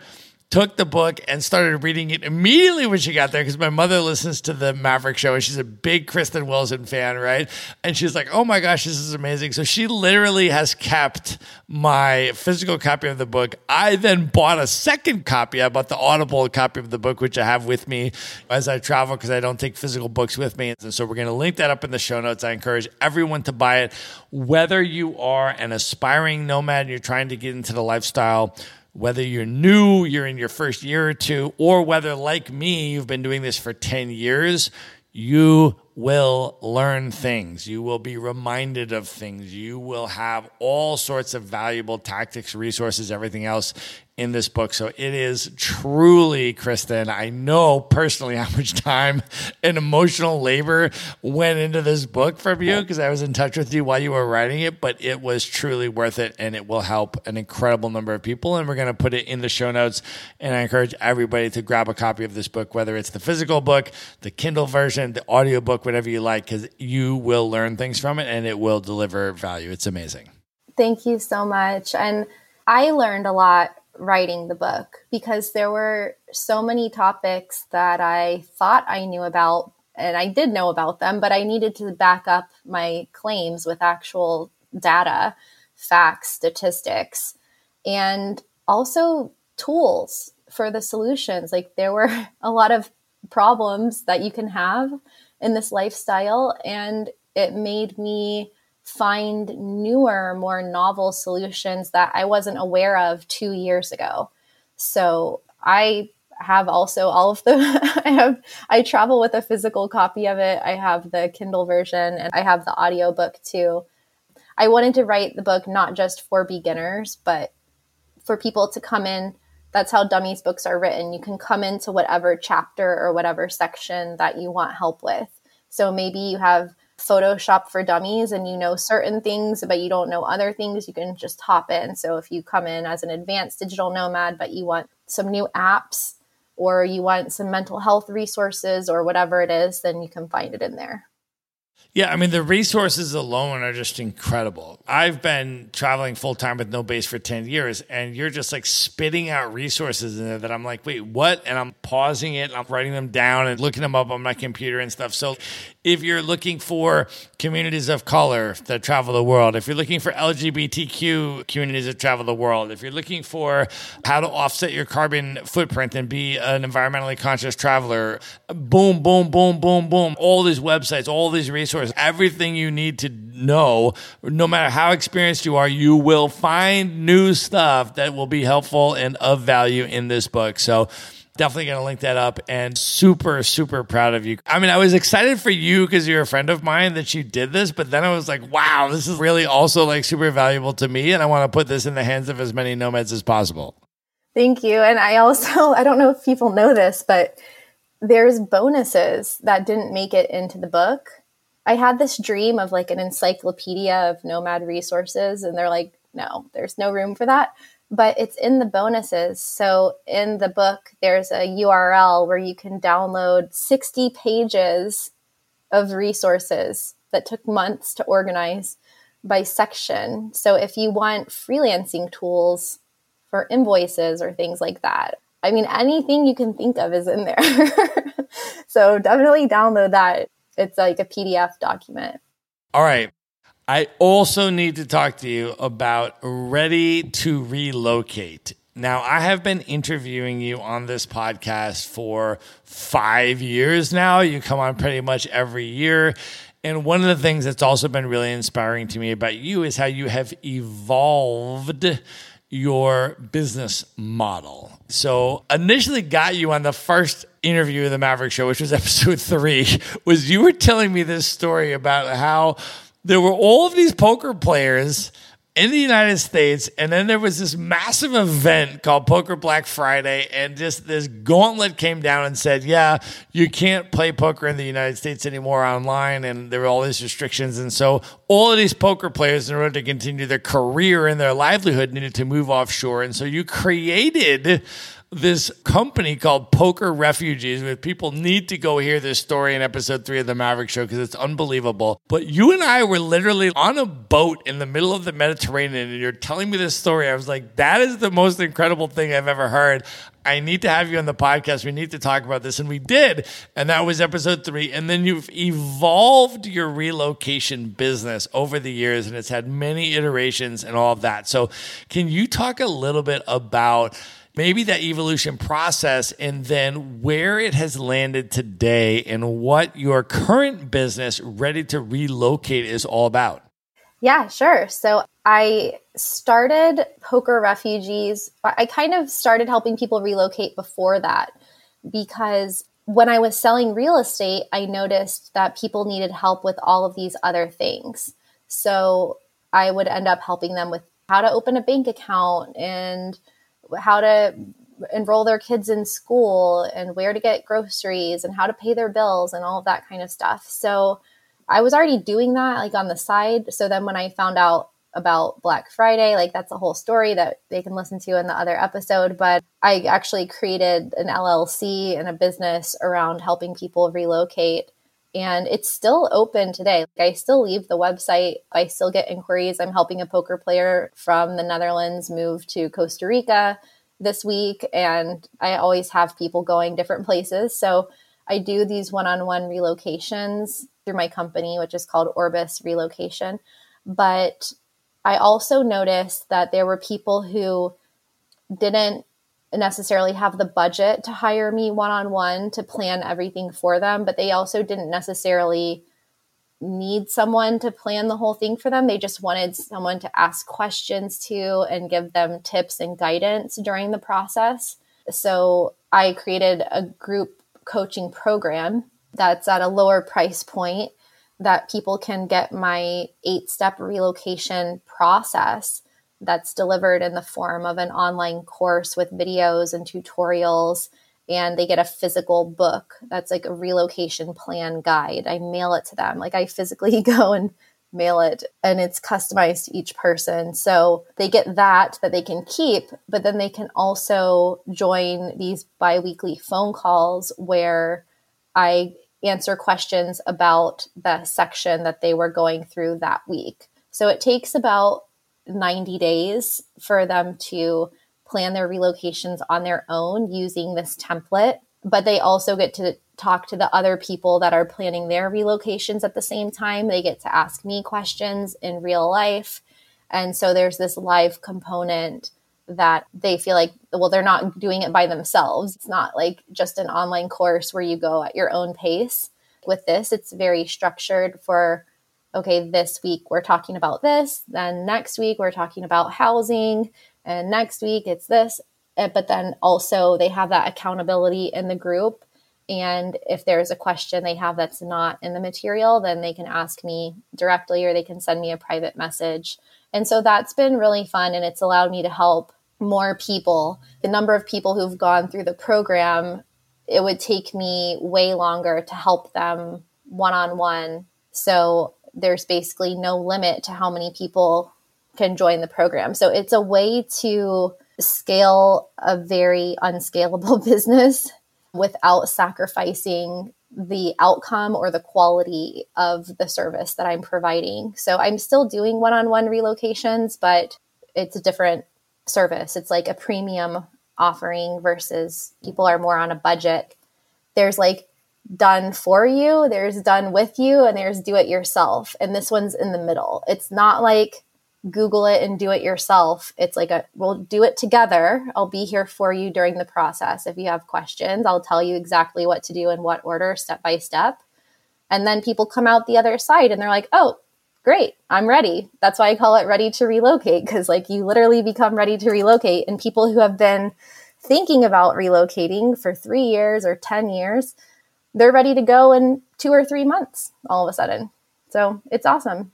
took the book and started reading it immediately when she got there because my mother listens to the Maverick show and she's a big Kristin Wilson fan, right? And she's like, oh my gosh, this is amazing. So she literally has kept my physical copy of the book. I then bought a second copy. I bought the Audible copy of the book, which I have with me as I travel because I don't take physical books with me. And so we're going to link that up in the show notes. I encourage everyone to buy it, whether you are an aspiring nomad and you're trying to get into the lifestyle whether you're new, you're in your first year or two, or whether, like me, you've been doing this for 10 years, you will learn things. You will be reminded of things. You will have all sorts of valuable tactics, resources, everything else in this book. So it is truly, Kristin, I know personally how much time and emotional labor went into this book from you because I was in touch with you while you were writing it, but it was truly worth it and it will help an incredible number of people. And we're going to put it in the show notes. And I encourage everybody to grab a copy of this book, whether it's the physical book, the Kindle version, the audio book, whatever you like, because you will learn things from it and it will deliver value. It's amazing. Thank you so much. And I learned a lot writing the book because there were so many topics that I thought I knew about and I did know about them, but I needed to back up my claims with actual data, facts, statistics, and also tools for the solutions. Like there were (laughs) a lot of problems that you can have in this lifestyle, and it made me find newer, more novel solutions that I wasn't aware of two years ago. So I have also all of the (laughs) I have I travel with a physical copy of it. I have the Kindle version and I have the audiobook too. I wanted to write the book not just for beginners, but for people to come in. That's how dummies books are written. You can come into whatever chapter or whatever section that you want help with. So maybe you have Photoshop for dummies and you know certain things, but you don't know other things, you can just hop in. So if you come in as an advanced digital nomad, but you want some new apps or you want some mental health resources or whatever it is, then you can find it in there. Yeah, I mean, the resources alone are just incredible. I've been traveling full time with no base for 10 years, and you're just like spitting out resources in there that I'm like, wait, what? And I'm pausing it, I'm writing them down and looking them up on my computer and stuff. So if you're looking for communities of color that travel the world, if you're looking for LGBTQ communities that travel the world, if you're looking for how to offset your carbon footprint and be an environmentally conscious traveler, boom, boom, boom, boom, boom. All these websites, all these resources, everything you need to know, no matter how experienced you are, you will find new stuff that will be helpful and of value in this book. So, Definitely going to link that up and super, super proud of you. I mean, I was excited for you because you're a friend of mine that you did this, but then I was like, wow, this is really also like super valuable to me. And I want to put this in the hands of as many nomads as possible. Thank you. And I also, (laughs) I don't know if people know this, but there's bonuses that didn't make it into the book. I had this dream of like an encyclopedia of nomad resources, and they're like, no, there's no room for that. But it's in the bonuses. So in the book, there's a URL where you can download 60 pages of resources that took months to organize by section. So if you want freelancing tools for invoices or things like that, I mean, anything you can think of is in there. (laughs) so definitely download that. It's like a PDF document. All right. I also need to talk to you about Ready to Relocate. Now, I have been interviewing you on this podcast for five years now. You come on pretty much every year. And one of the things that's also been really inspiring to me about you is how you have evolved your business model. So initially got you on the first interview of the Maverick Show, which was (laughs) episode three, was you were telling me this story about how there were all of these poker players in the United States, and then there was this massive event called Poker Black Friday, and just this gauntlet came down and said, "Yeah, you can't play poker in the United States anymore online," and there were all these restrictions, and so all of these poker players, in order to continue their career and their livelihood, needed to move offshore, and so you created this company called Poker Refugees, where people need to go hear this story in episode three of the Maverick Show because it's unbelievable. But you and I were literally on a boat in the middle of the Mediterranean, and you're telling me this story. I was like, that is the most incredible thing I've ever heard. I need to have you on the podcast. We need to talk about this. And we did. And that was episode three. And then you've evolved your relocation business over the years, and it's had many iterations and all of that. So, can you talk a little bit about? Maybe that evolution process and then where it has landed today and what your current business ready to relocate is all about. Yeah, sure. So I started Poker Refugees. I kind of started helping people relocate before that because when I was selling real estate, I noticed that people needed help with all of these other things. So I would end up helping them with how to open a bank account and how to enroll their kids in school and where to get groceries and how to pay their bills and all of that kind of stuff. So I was already doing that like on the side. So then when I found out about Black Friday, like that's a whole story that they can listen to in the other episode. But I actually created an LLC and a business around helping people relocate. And it's still open today. Like I still leave the website. I still get inquiries. I'm helping a poker player from the Netherlands move to Costa Rica this week and I always have people going different places. So I do these one-on-one relocations through my company which is called Orbis Relocation. But I also noticed that there were people who didn't necessarily have the budget to hire me one-on-one to plan everything for them, but they also didn't necessarily need someone to plan the whole thing for them. They just wanted someone to ask questions to and give them tips and guidance during the process. So I created a group coaching program that's at a lower price point that people can get my eight step relocation process that's delivered in the form of an online course with videos and tutorials and they get a physical book that's like a relocation plan guide. I mail it to them. Like I physically (laughs) go and mail it and it's customized to each person. So they get that that they can keep, but then they can also join these biweekly phone calls where I answer questions about the section that they were going through that week. So it takes about 90 days for them to plan their relocations on their own using this template, but they also get to talk to the other people that are planning their relocations at the same time. They get to ask me questions in real life. And so there's this live component that they feel like, well, they're not doing it by themselves. It's not like just an online course where you go at your own pace. With this, it's very structured for, okay, this week we're talking about this. Then next week we're talking about housing and next week it's this eh, but then also they have that accountability in the group and if there's a question they have that's not in the material then they can ask me directly or they can send me a private message and so that's been really fun and it's allowed me to help more people the number of people who've gone through the program it would take me way longer to help them one on one. So there's basically no limit to how many people can join the program. So it's a way to scale a very unscalable (laughs) business without sacrificing the outcome or the quality of the service that I'm providing. So I'm still doing one on one relocations, but it's a different service. It's like a premium offering versus people are more on a budget. There's like done for you, there's done with you, and there's do it yourself. And this one's in the middle. It's not like Google it and do it yourself. It's like a we'll do it together. I'll be here for you during the process. If you have questions, I'll tell you exactly what to do in what order, step by step. And then people come out the other side and they're like, oh, great, I'm ready. That's why I call it ready to relocate because, like, you literally become ready to relocate. And people who have been thinking about relocating for three years or 10 years, they're ready to go in two or three months all of a sudden. So it's awesome.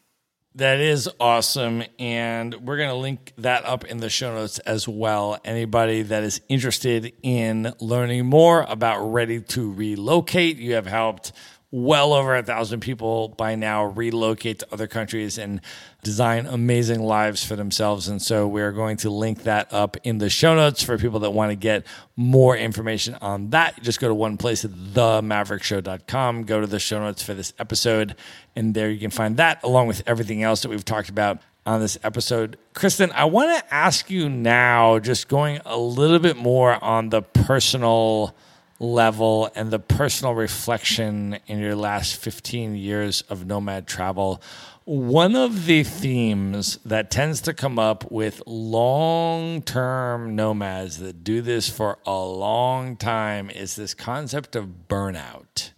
That is awesome. And we're going to link that up in the show notes as well. Anybody that is interested in learning more about Ready to Relocate, you have helped well over a thousand people by now relocate to other countries and design amazing lives for themselves. And so we're going to link that up in the show notes for people that want to get more information on that. Just go to one place themaverickshow.com, go to the show notes for this episode, and there you can find that along with everything else that we've talked about on this episode. Kristin, I want to ask you now, just going a little bit more on the personal level and the personal reflection in your last 15 years of nomad travel. One of the themes that tends to come up with long term nomads that do this for a long time is this concept of burnout.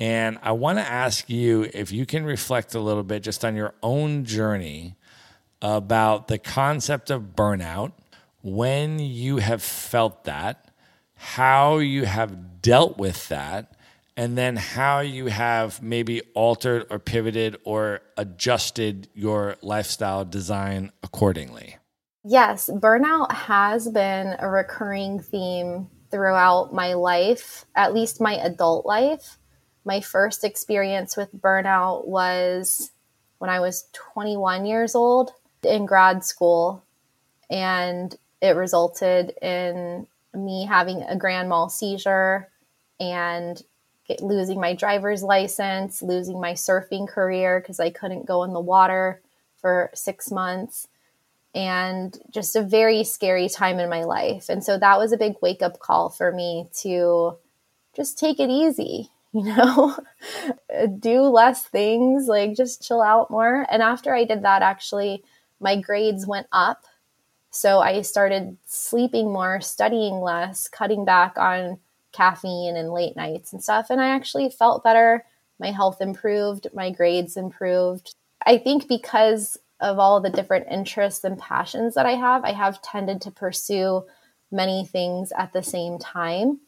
And I want to ask you if you can reflect a little bit just on your own journey about the concept of burnout, when you have felt that, how you have dealt with that, and then how you have maybe altered or pivoted or adjusted your lifestyle design accordingly. Yes, burnout has been a recurring theme throughout my life, at least my adult life. My first experience with burnout was when I was 21 years old in grad school, and it resulted in me having a grand mal seizure and get, losing my driver's license, losing my surfing career because I couldn't go in the water for six months, and just a very scary time in my life. And so that was a big wake up call for me to just take it easy, (laughs) you know, (laughs) do less things, like just chill out more. And after I did that, actually, my grades went up so I started sleeping more, studying less, cutting back on caffeine and late nights and stuff. And I actually felt better. My health improved, my grades improved. I think because of all the different interests and passions that I have, I have tended to pursue many things at the same time.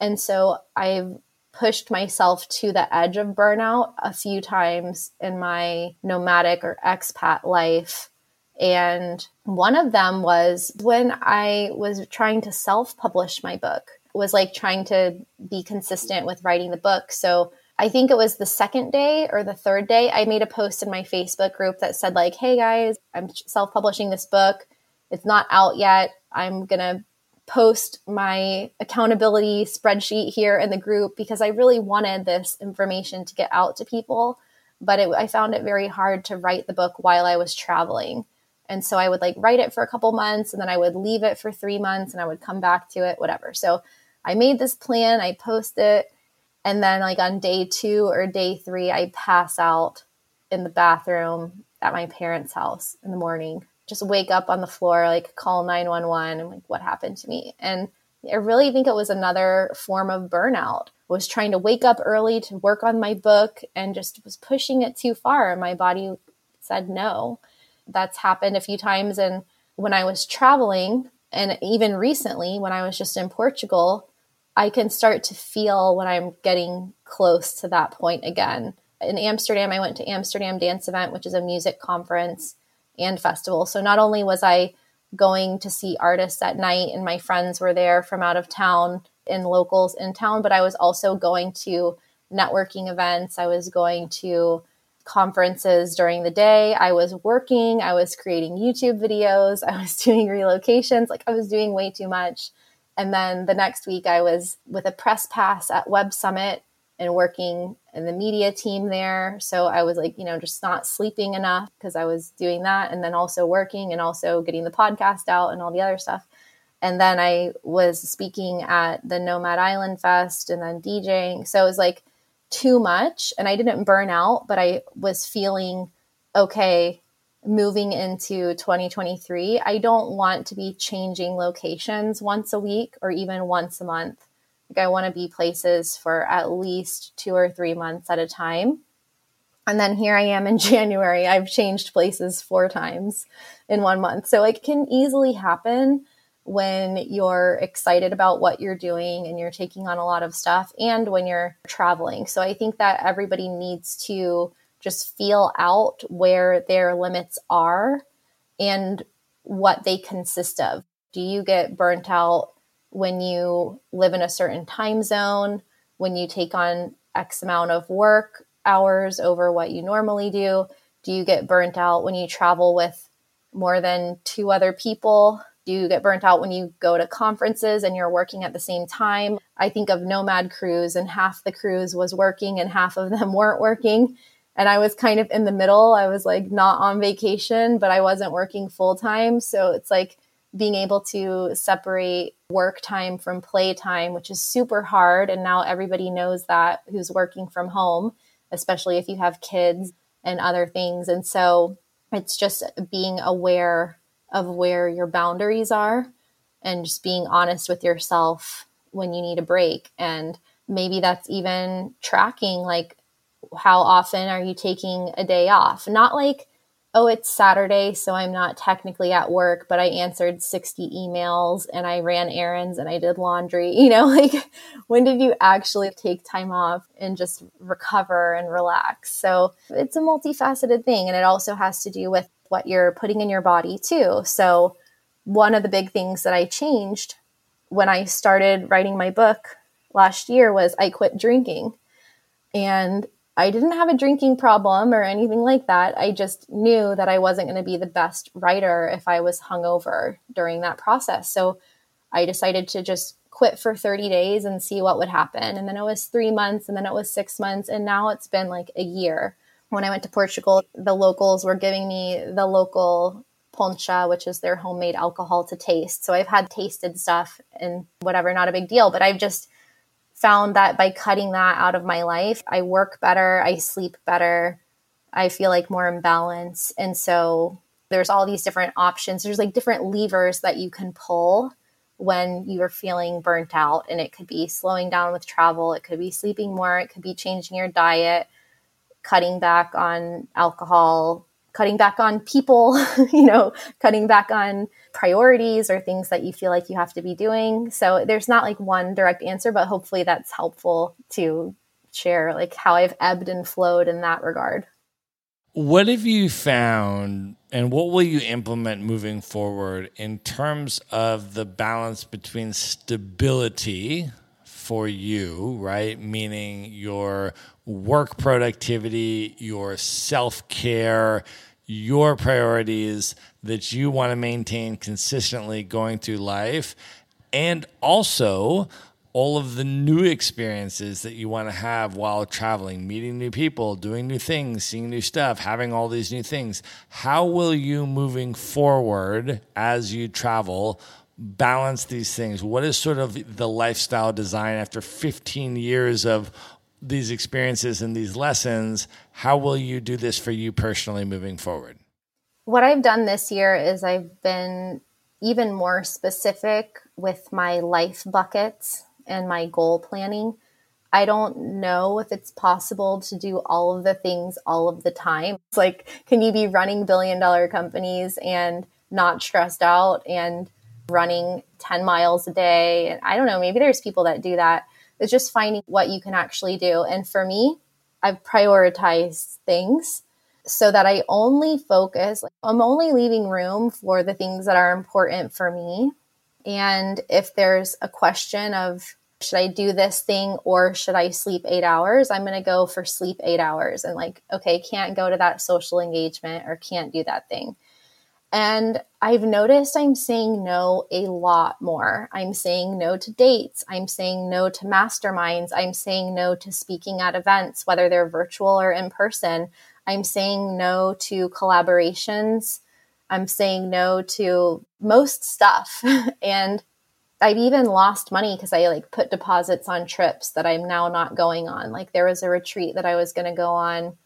And so I've pushed myself to the edge of burnout a few times in my nomadic or expat life and one of them was when I was trying to self publish my book, was like trying to be consistent with writing the book. So I think it was the second day or the third day, I made a post in my Facebook group that said, like, hey guys, I'm self publishing this book. It's not out yet. I'm going to post my accountability spreadsheet here in the group because I really wanted this information to get out to people. But it, I found it very hard to write the book while I was traveling. And so I would like write it for a couple months and then I would leave it for three months and I would come back to it, whatever. So I made this plan, I post it, and then like on day two or day three, I pass out in the bathroom at my parents' house in the morning. Just wake up on the floor, like call 911 and like what happened to me. And I really think it was another form of burnout. I was trying to wake up early to work on my book and just was pushing it too far. And my body said no that's happened a few times. And when I was traveling, and even recently when I was just in Portugal, I can start to feel when I'm getting close to that point again. In Amsterdam, I went to Amsterdam Dance Event, which is a music conference and festival. So not only was I going to see artists at night, and my friends were there from out of town and locals in town. But I was also going to networking events. I was going to conferences during the day. I was working, I was creating YouTube videos, (laughs) I was doing relocations, like I was doing way too much. And then the next week, I was with a press pass at Web Summit and working in the media team there. So I was like, you know, just not sleeping enough because I was doing that and then also working and also getting the podcast out and all the other stuff. And then I was speaking at the Nomad Island Fest and then DJing. So it was like too much and I didn't burn out, but I was feeling okay moving into 2023. I don't want to be changing locations once a week or even once a month. Like I want to be places for at least 2 or 3 months at a time. And then here I am in (laughs) January. I've changed places four times in one month. So it can easily happen when you're excited about what you're doing and you're taking on a lot of stuff and when you're traveling. So I think that everybody needs to just feel out where their limits are and what they consist of. Do you get burnt out when you live in a certain time zone, when you take on X amount of work hours over what you normally do? Do you get burnt out when you travel with more than two other people? Do you get burnt out when you go to conferences and you're working at the same time? I think of Nomad Cruise, and half the cruise was working and half of them (laughs) weren't working. And I was kind of in the middle. I was like not on vacation, but I wasn't working full time. So it's like being able to separate work time from play time, which is super hard. And now everybody knows that who's working from home, especially if you have kids and other things. And so it's just being aware of where your boundaries are and just being honest with yourself when you need a break. And maybe that's even tracking like how often are you taking a day off? Not like, oh, it's Saturday, so I'm not technically at work, but I answered 60 emails and I ran errands and I did laundry. (laughs) You know, like when did you actually take time off and just recover and relax? So it's a multifaceted thing. And it also has to do with what you're putting in your body too. So, one of the big things that I changed when I started writing my book last year was I quit drinking. And I didn't have a drinking problem or anything like that. I just knew that I wasn't going to be the best writer if I was hungover during that process. So I decided to just quit for 30 days and see what would happen. And then it was three months, and then it was six months, and now it's been like a year when I went to Portugal, the locals were giving me the local poncha, which is their homemade alcohol to taste. So I've had tasted stuff and whatever, not a big deal. But I've just found that by cutting that out of my life, I work better, I sleep better, I feel like more in balance. And so there's all these different options. There's like different levers that you can pull when you're feeling burnt out. And it could be slowing down with travel, it could be sleeping more, it could be changing your diet cutting back on alcohol, cutting back on people, (laughs) you know, cutting back on priorities or things that you feel like you have to be doing. So there's not like one direct answer, but hopefully that's helpful to share like how I've ebbed and flowed in that regard. What have you found and what will you implement moving forward in terms of the balance between stability for you, right? Meaning your work productivity, your self care, your priorities that you want to maintain consistently going through life, and also all of the new experiences that you want to have while traveling, meeting new people, doing new things, seeing new stuff, having all these new things. How will you moving forward as you travel? Balance these things? What is sort of the lifestyle design after 15 years of these experiences and these lessons? How will you do this for you personally moving forward? What I've done this year is I've been even more specific with my life buckets and my goal planning. I don't know if it's possible to do all of the things all of the time. It's like, can you be running billion dollar companies and not stressed out and running 10 miles a day. I don't know, maybe there's people that do that. It's just finding what you can actually do. And for me, I've prioritized things so that I only focus, I'm only leaving room for the things that are important for me. And if there's a question of, should I do this thing or should I sleep eight hours? I'm going to go for sleep eight hours and like, okay, can't go to that social engagement or can't do that thing. And I've noticed I'm saying no a lot more. I'm saying no to dates. I'm saying no to masterminds. I'm saying no to speaking at events, whether they're virtual or in person. I'm saying no to collaborations. I'm saying no to most stuff. (laughs) and I've even lost money because I like put deposits on trips that I'm now not going on. Like there was a retreat that I was going to go on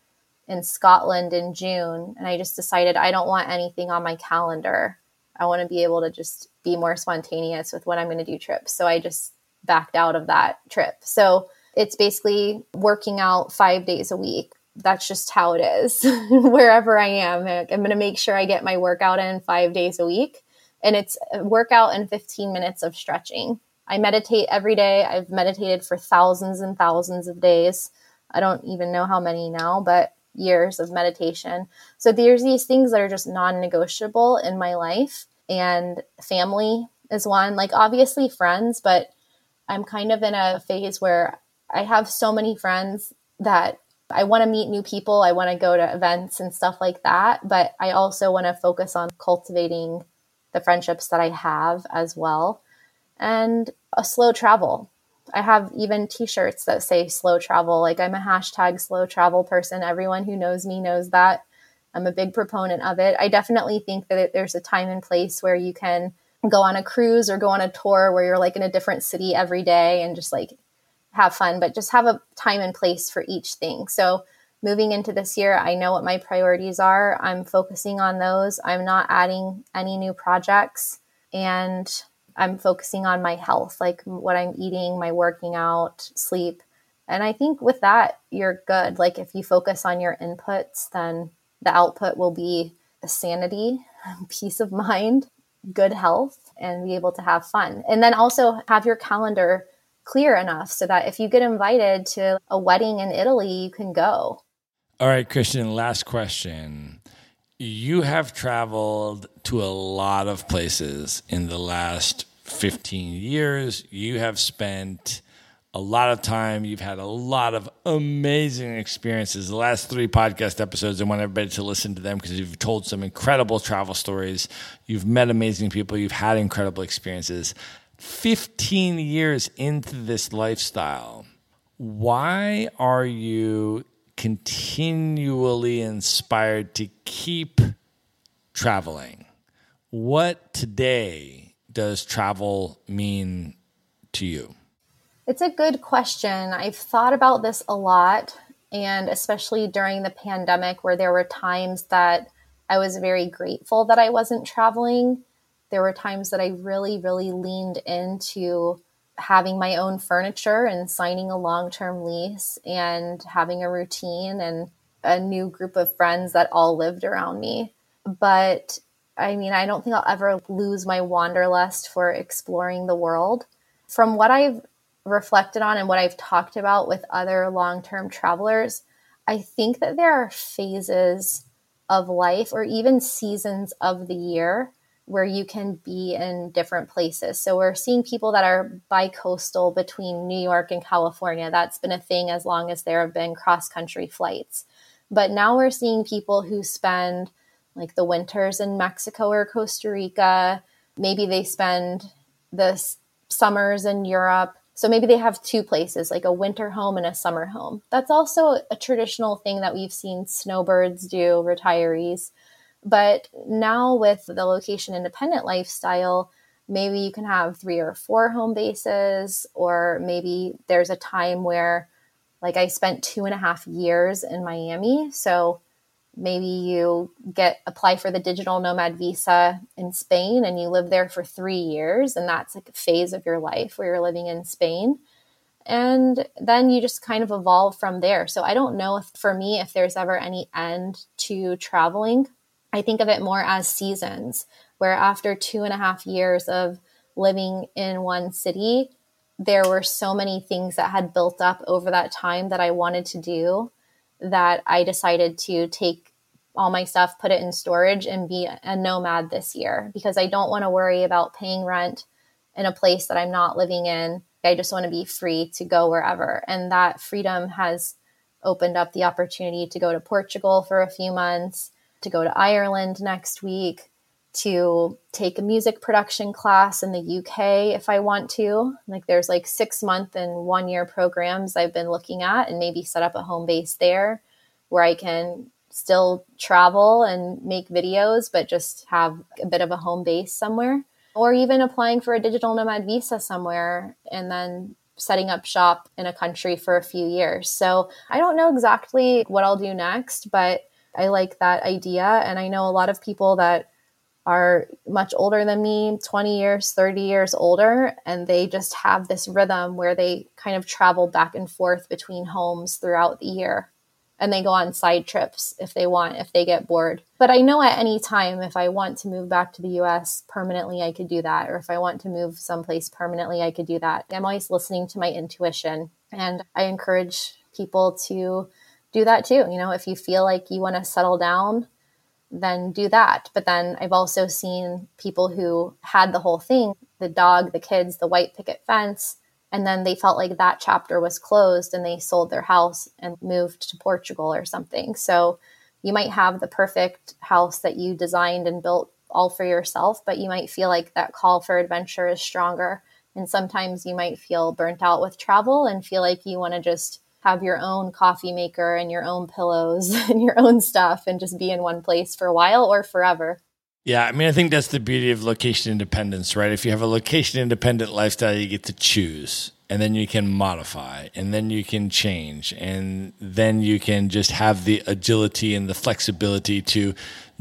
in Scotland in June, and I just decided I don't want anything on my calendar. I want to be able to just be more spontaneous with when I'm going to do trips. So I just backed out of that trip. So it's basically working out five days a week. That's just how it is (laughs) wherever I am. I'm going to make sure I get my workout in five days a week. And it's a workout and 15 minutes of stretching. I meditate every day. I've meditated for thousands and thousands of days. I don't even know how many now, but years of meditation. So there's these things that are just non negotiable in my life. And family is one, like obviously friends, but I'm kind of in a phase where I have so many friends that I want to meet new people. I want to go to events and stuff like that. But I also want to focus on cultivating the friendships that I have as well. And a slow travel. I have even t-shirts that say slow travel. Like I'm a hashtag slow travel person. Everyone who knows me knows that. I'm a big proponent of it. I definitely think that there's a time and place where you can go on a cruise or go on a tour where you're like in a different city every day and just like have fun, but just have a time and place for each thing. So moving into this year, I know what my priorities are. I'm focusing on those. I'm not adding any new projects and I'm focusing on my health, like what I'm eating, my working out, sleep. And I think with that, you're good. Like if you focus on your inputs, then the output will be sanity, (laughs) peace of mind, good health, and be able to have fun. And then also have your calendar clear enough so that if you get invited to a wedding in Italy, you can go. All right, Kristin, last question. You have traveled to a lot of places in the last 15 years. You have spent a lot of time. You've had a lot of amazing experiences. The last three podcast episodes, I want everybody to listen to them because you've told some incredible travel stories. You've met amazing people. You've had incredible experiences. 15 years into this lifestyle, why are you continually inspired to keep traveling? What today does travel mean to you? It's a good question. I've thought about this a lot, and especially during the pandemic, where there were times that I was very grateful that I wasn't traveling. There were times that I really, really leaned into having my own furniture and signing a long term lease and having a routine and a new group of friends that all lived around me. But I mean, I don't think I'll ever lose my wanderlust for exploring the world. From what I've reflected on and what I've talked about with other long term travelers, I think that there are phases of life or even seasons of the year where you can be in different places. So we're seeing people that are bi-coastal between New York and California. That's been a thing as long as there have been cross country flights. But now we're seeing people who spend like the winters in Mexico or Costa Rica. Maybe they spend the summers in Europe. So maybe they have two places, like a winter home and a summer home. That's also a traditional thing that we've seen snowbirds do, retirees. But now with the location independent lifestyle, maybe you can have three or four home bases, or maybe there's a time where, like, I spent two and a half years in Miami. So maybe you get apply for the digital nomad visa in Spain and you live there for three years, and that's like a phase of your life where you're living in Spain. And then you just kind of evolve from there. So I don't know if for me, if there's ever any end to traveling I think of it more as seasons, where after two and a half years of living in one city, there were so many things that had built up over that time that I wanted to do that I decided to take all my stuff, put it in storage, and be a nomad this year because I don't want to worry about paying rent in a place that I'm not living in. I just want to be free to go wherever. And that freedom has opened up the opportunity to go to Portugal for a few months, to go to Ireland next week, to take a music production class in the UK if I want to. Like there's like six month and one year programs I've been looking at and maybe set up a home base there where I can still travel and make videos, but just have a bit of a home base somewhere. Or even applying for a digital nomad visa somewhere and then setting up shop in a country for a few years. So I don't know exactly what I'll do next, but I like that idea. And I know a lot of people that are much older than me 20 years 30 years older and they just have this rhythm where they kind of travel back and forth between homes throughout the year and they go on side trips if they want if they get bored but i know at any time if i want to move back to the us permanently i could do that or if i want to move someplace permanently i could do that i'm always listening to my intuition and i encourage people to do that too you know if you feel like you want to settle down then do that but then i've also seen people who had the whole thing the dog the kids the white picket fence and then they felt like that chapter was closed and they sold their house and moved to Portugal or something. So you might have the perfect house that you designed and built all for yourself, but you might feel like that call for adventure is stronger. And sometimes you might feel burnt out with travel and feel like you want to just have your own coffee maker and your own pillows (laughs) and your own stuff and just be in one place for a while or forever. Yeah, I mean, I think that's the beauty of location independence, right? If you have a location independent lifestyle, you get to choose and then you can modify and then you can change and then you can just have the agility and the flexibility to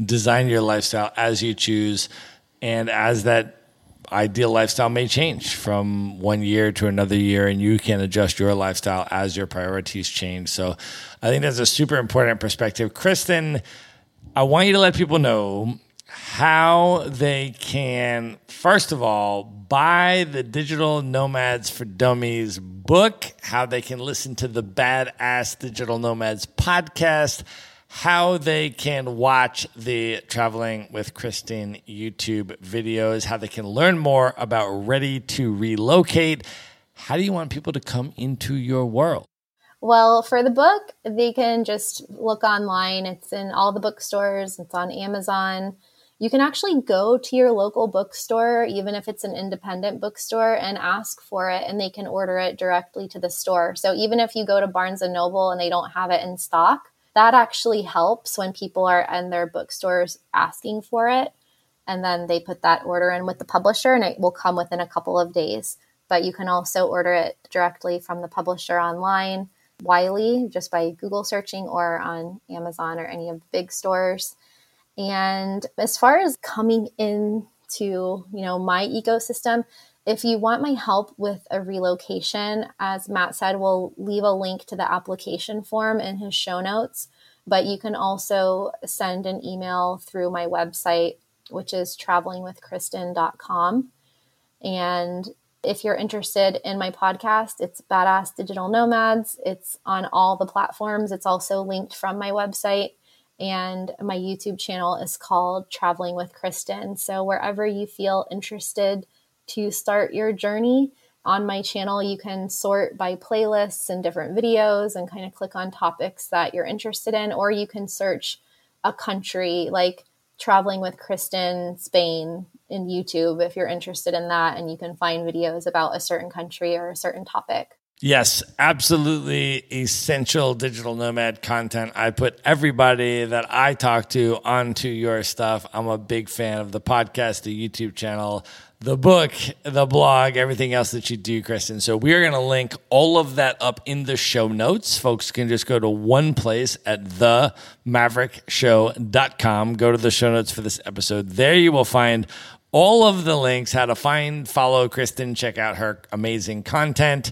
design your lifestyle as you choose and as that ideal lifestyle may change from one year to another year and you can adjust your lifestyle as your priorities change. So i think that's a super important perspective. Kristin i want you to let people know how they can, first of all, buy the Digital Nomads for Dummies book, how they can listen to the Badass Digital Nomads podcast, how they can watch the Traveling with Kristin YouTube videos, how they can learn more about Ready to Relocate. How do you want people to come into your world? Well, for the book, they can just look online. It's in all the bookstores, it's on Amazon you can actually go to your local bookstore, even if it's an independent bookstore, and ask for it, and they can order it directly to the store. So even if you go to Barnes and Noble and they don't have it in stock, that actually helps when people are in their bookstores asking for it. And then they put that order in with the publisher, and it will come within a couple of days. But you can also order it directly from the publisher online, Wiley, just by Google searching, or on Amazon or any of the big stores. And as far as coming into, you know, my ecosystem, if you want my help with a relocation, as Matt said, we'll leave a link to the application form in his show notes. But you can also send an email through my website, which is travelingwithkristin.com. And if you're interested in my podcast, it's Badass Digital Nomads. It's on all the platforms. It's also linked from my website and my YouTube channel is called Traveling with Kristin. So, wherever you feel interested to start your journey on my channel, you can sort by playlists and different videos and kind of click on topics that you're interested in, or you can search a country like Traveling with Kristin Spain in YouTube if you're interested in that, and you can find videos about a certain country or a certain topic. Yes, absolutely essential digital nomad content. I put everybody that I talk to onto your stuff. I'm a big fan of the podcast, the YouTube channel, the book, the blog, everything else that you do, Kristin. So we are going to link all of that up in the show notes. Folks can just go to one place at themaverickshow.com. Go to the show notes for this episode. There you will find all of the links, how to find, follow Kristin, check out her amazing content,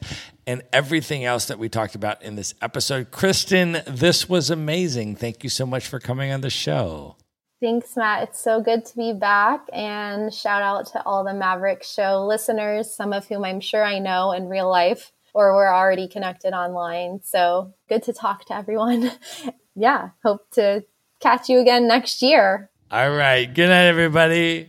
and everything else that we talked about in this episode. Kristin, this was amazing. Thank you so much for coming on the show. Thanks, Matt. It's so good to be back. And shout out to all the Maverick Show listeners, some of whom I'm sure I know in real life or we're already connected online. So good to talk to everyone. (laughs) yeah, hope to catch you again next year. All right. Good night, everybody.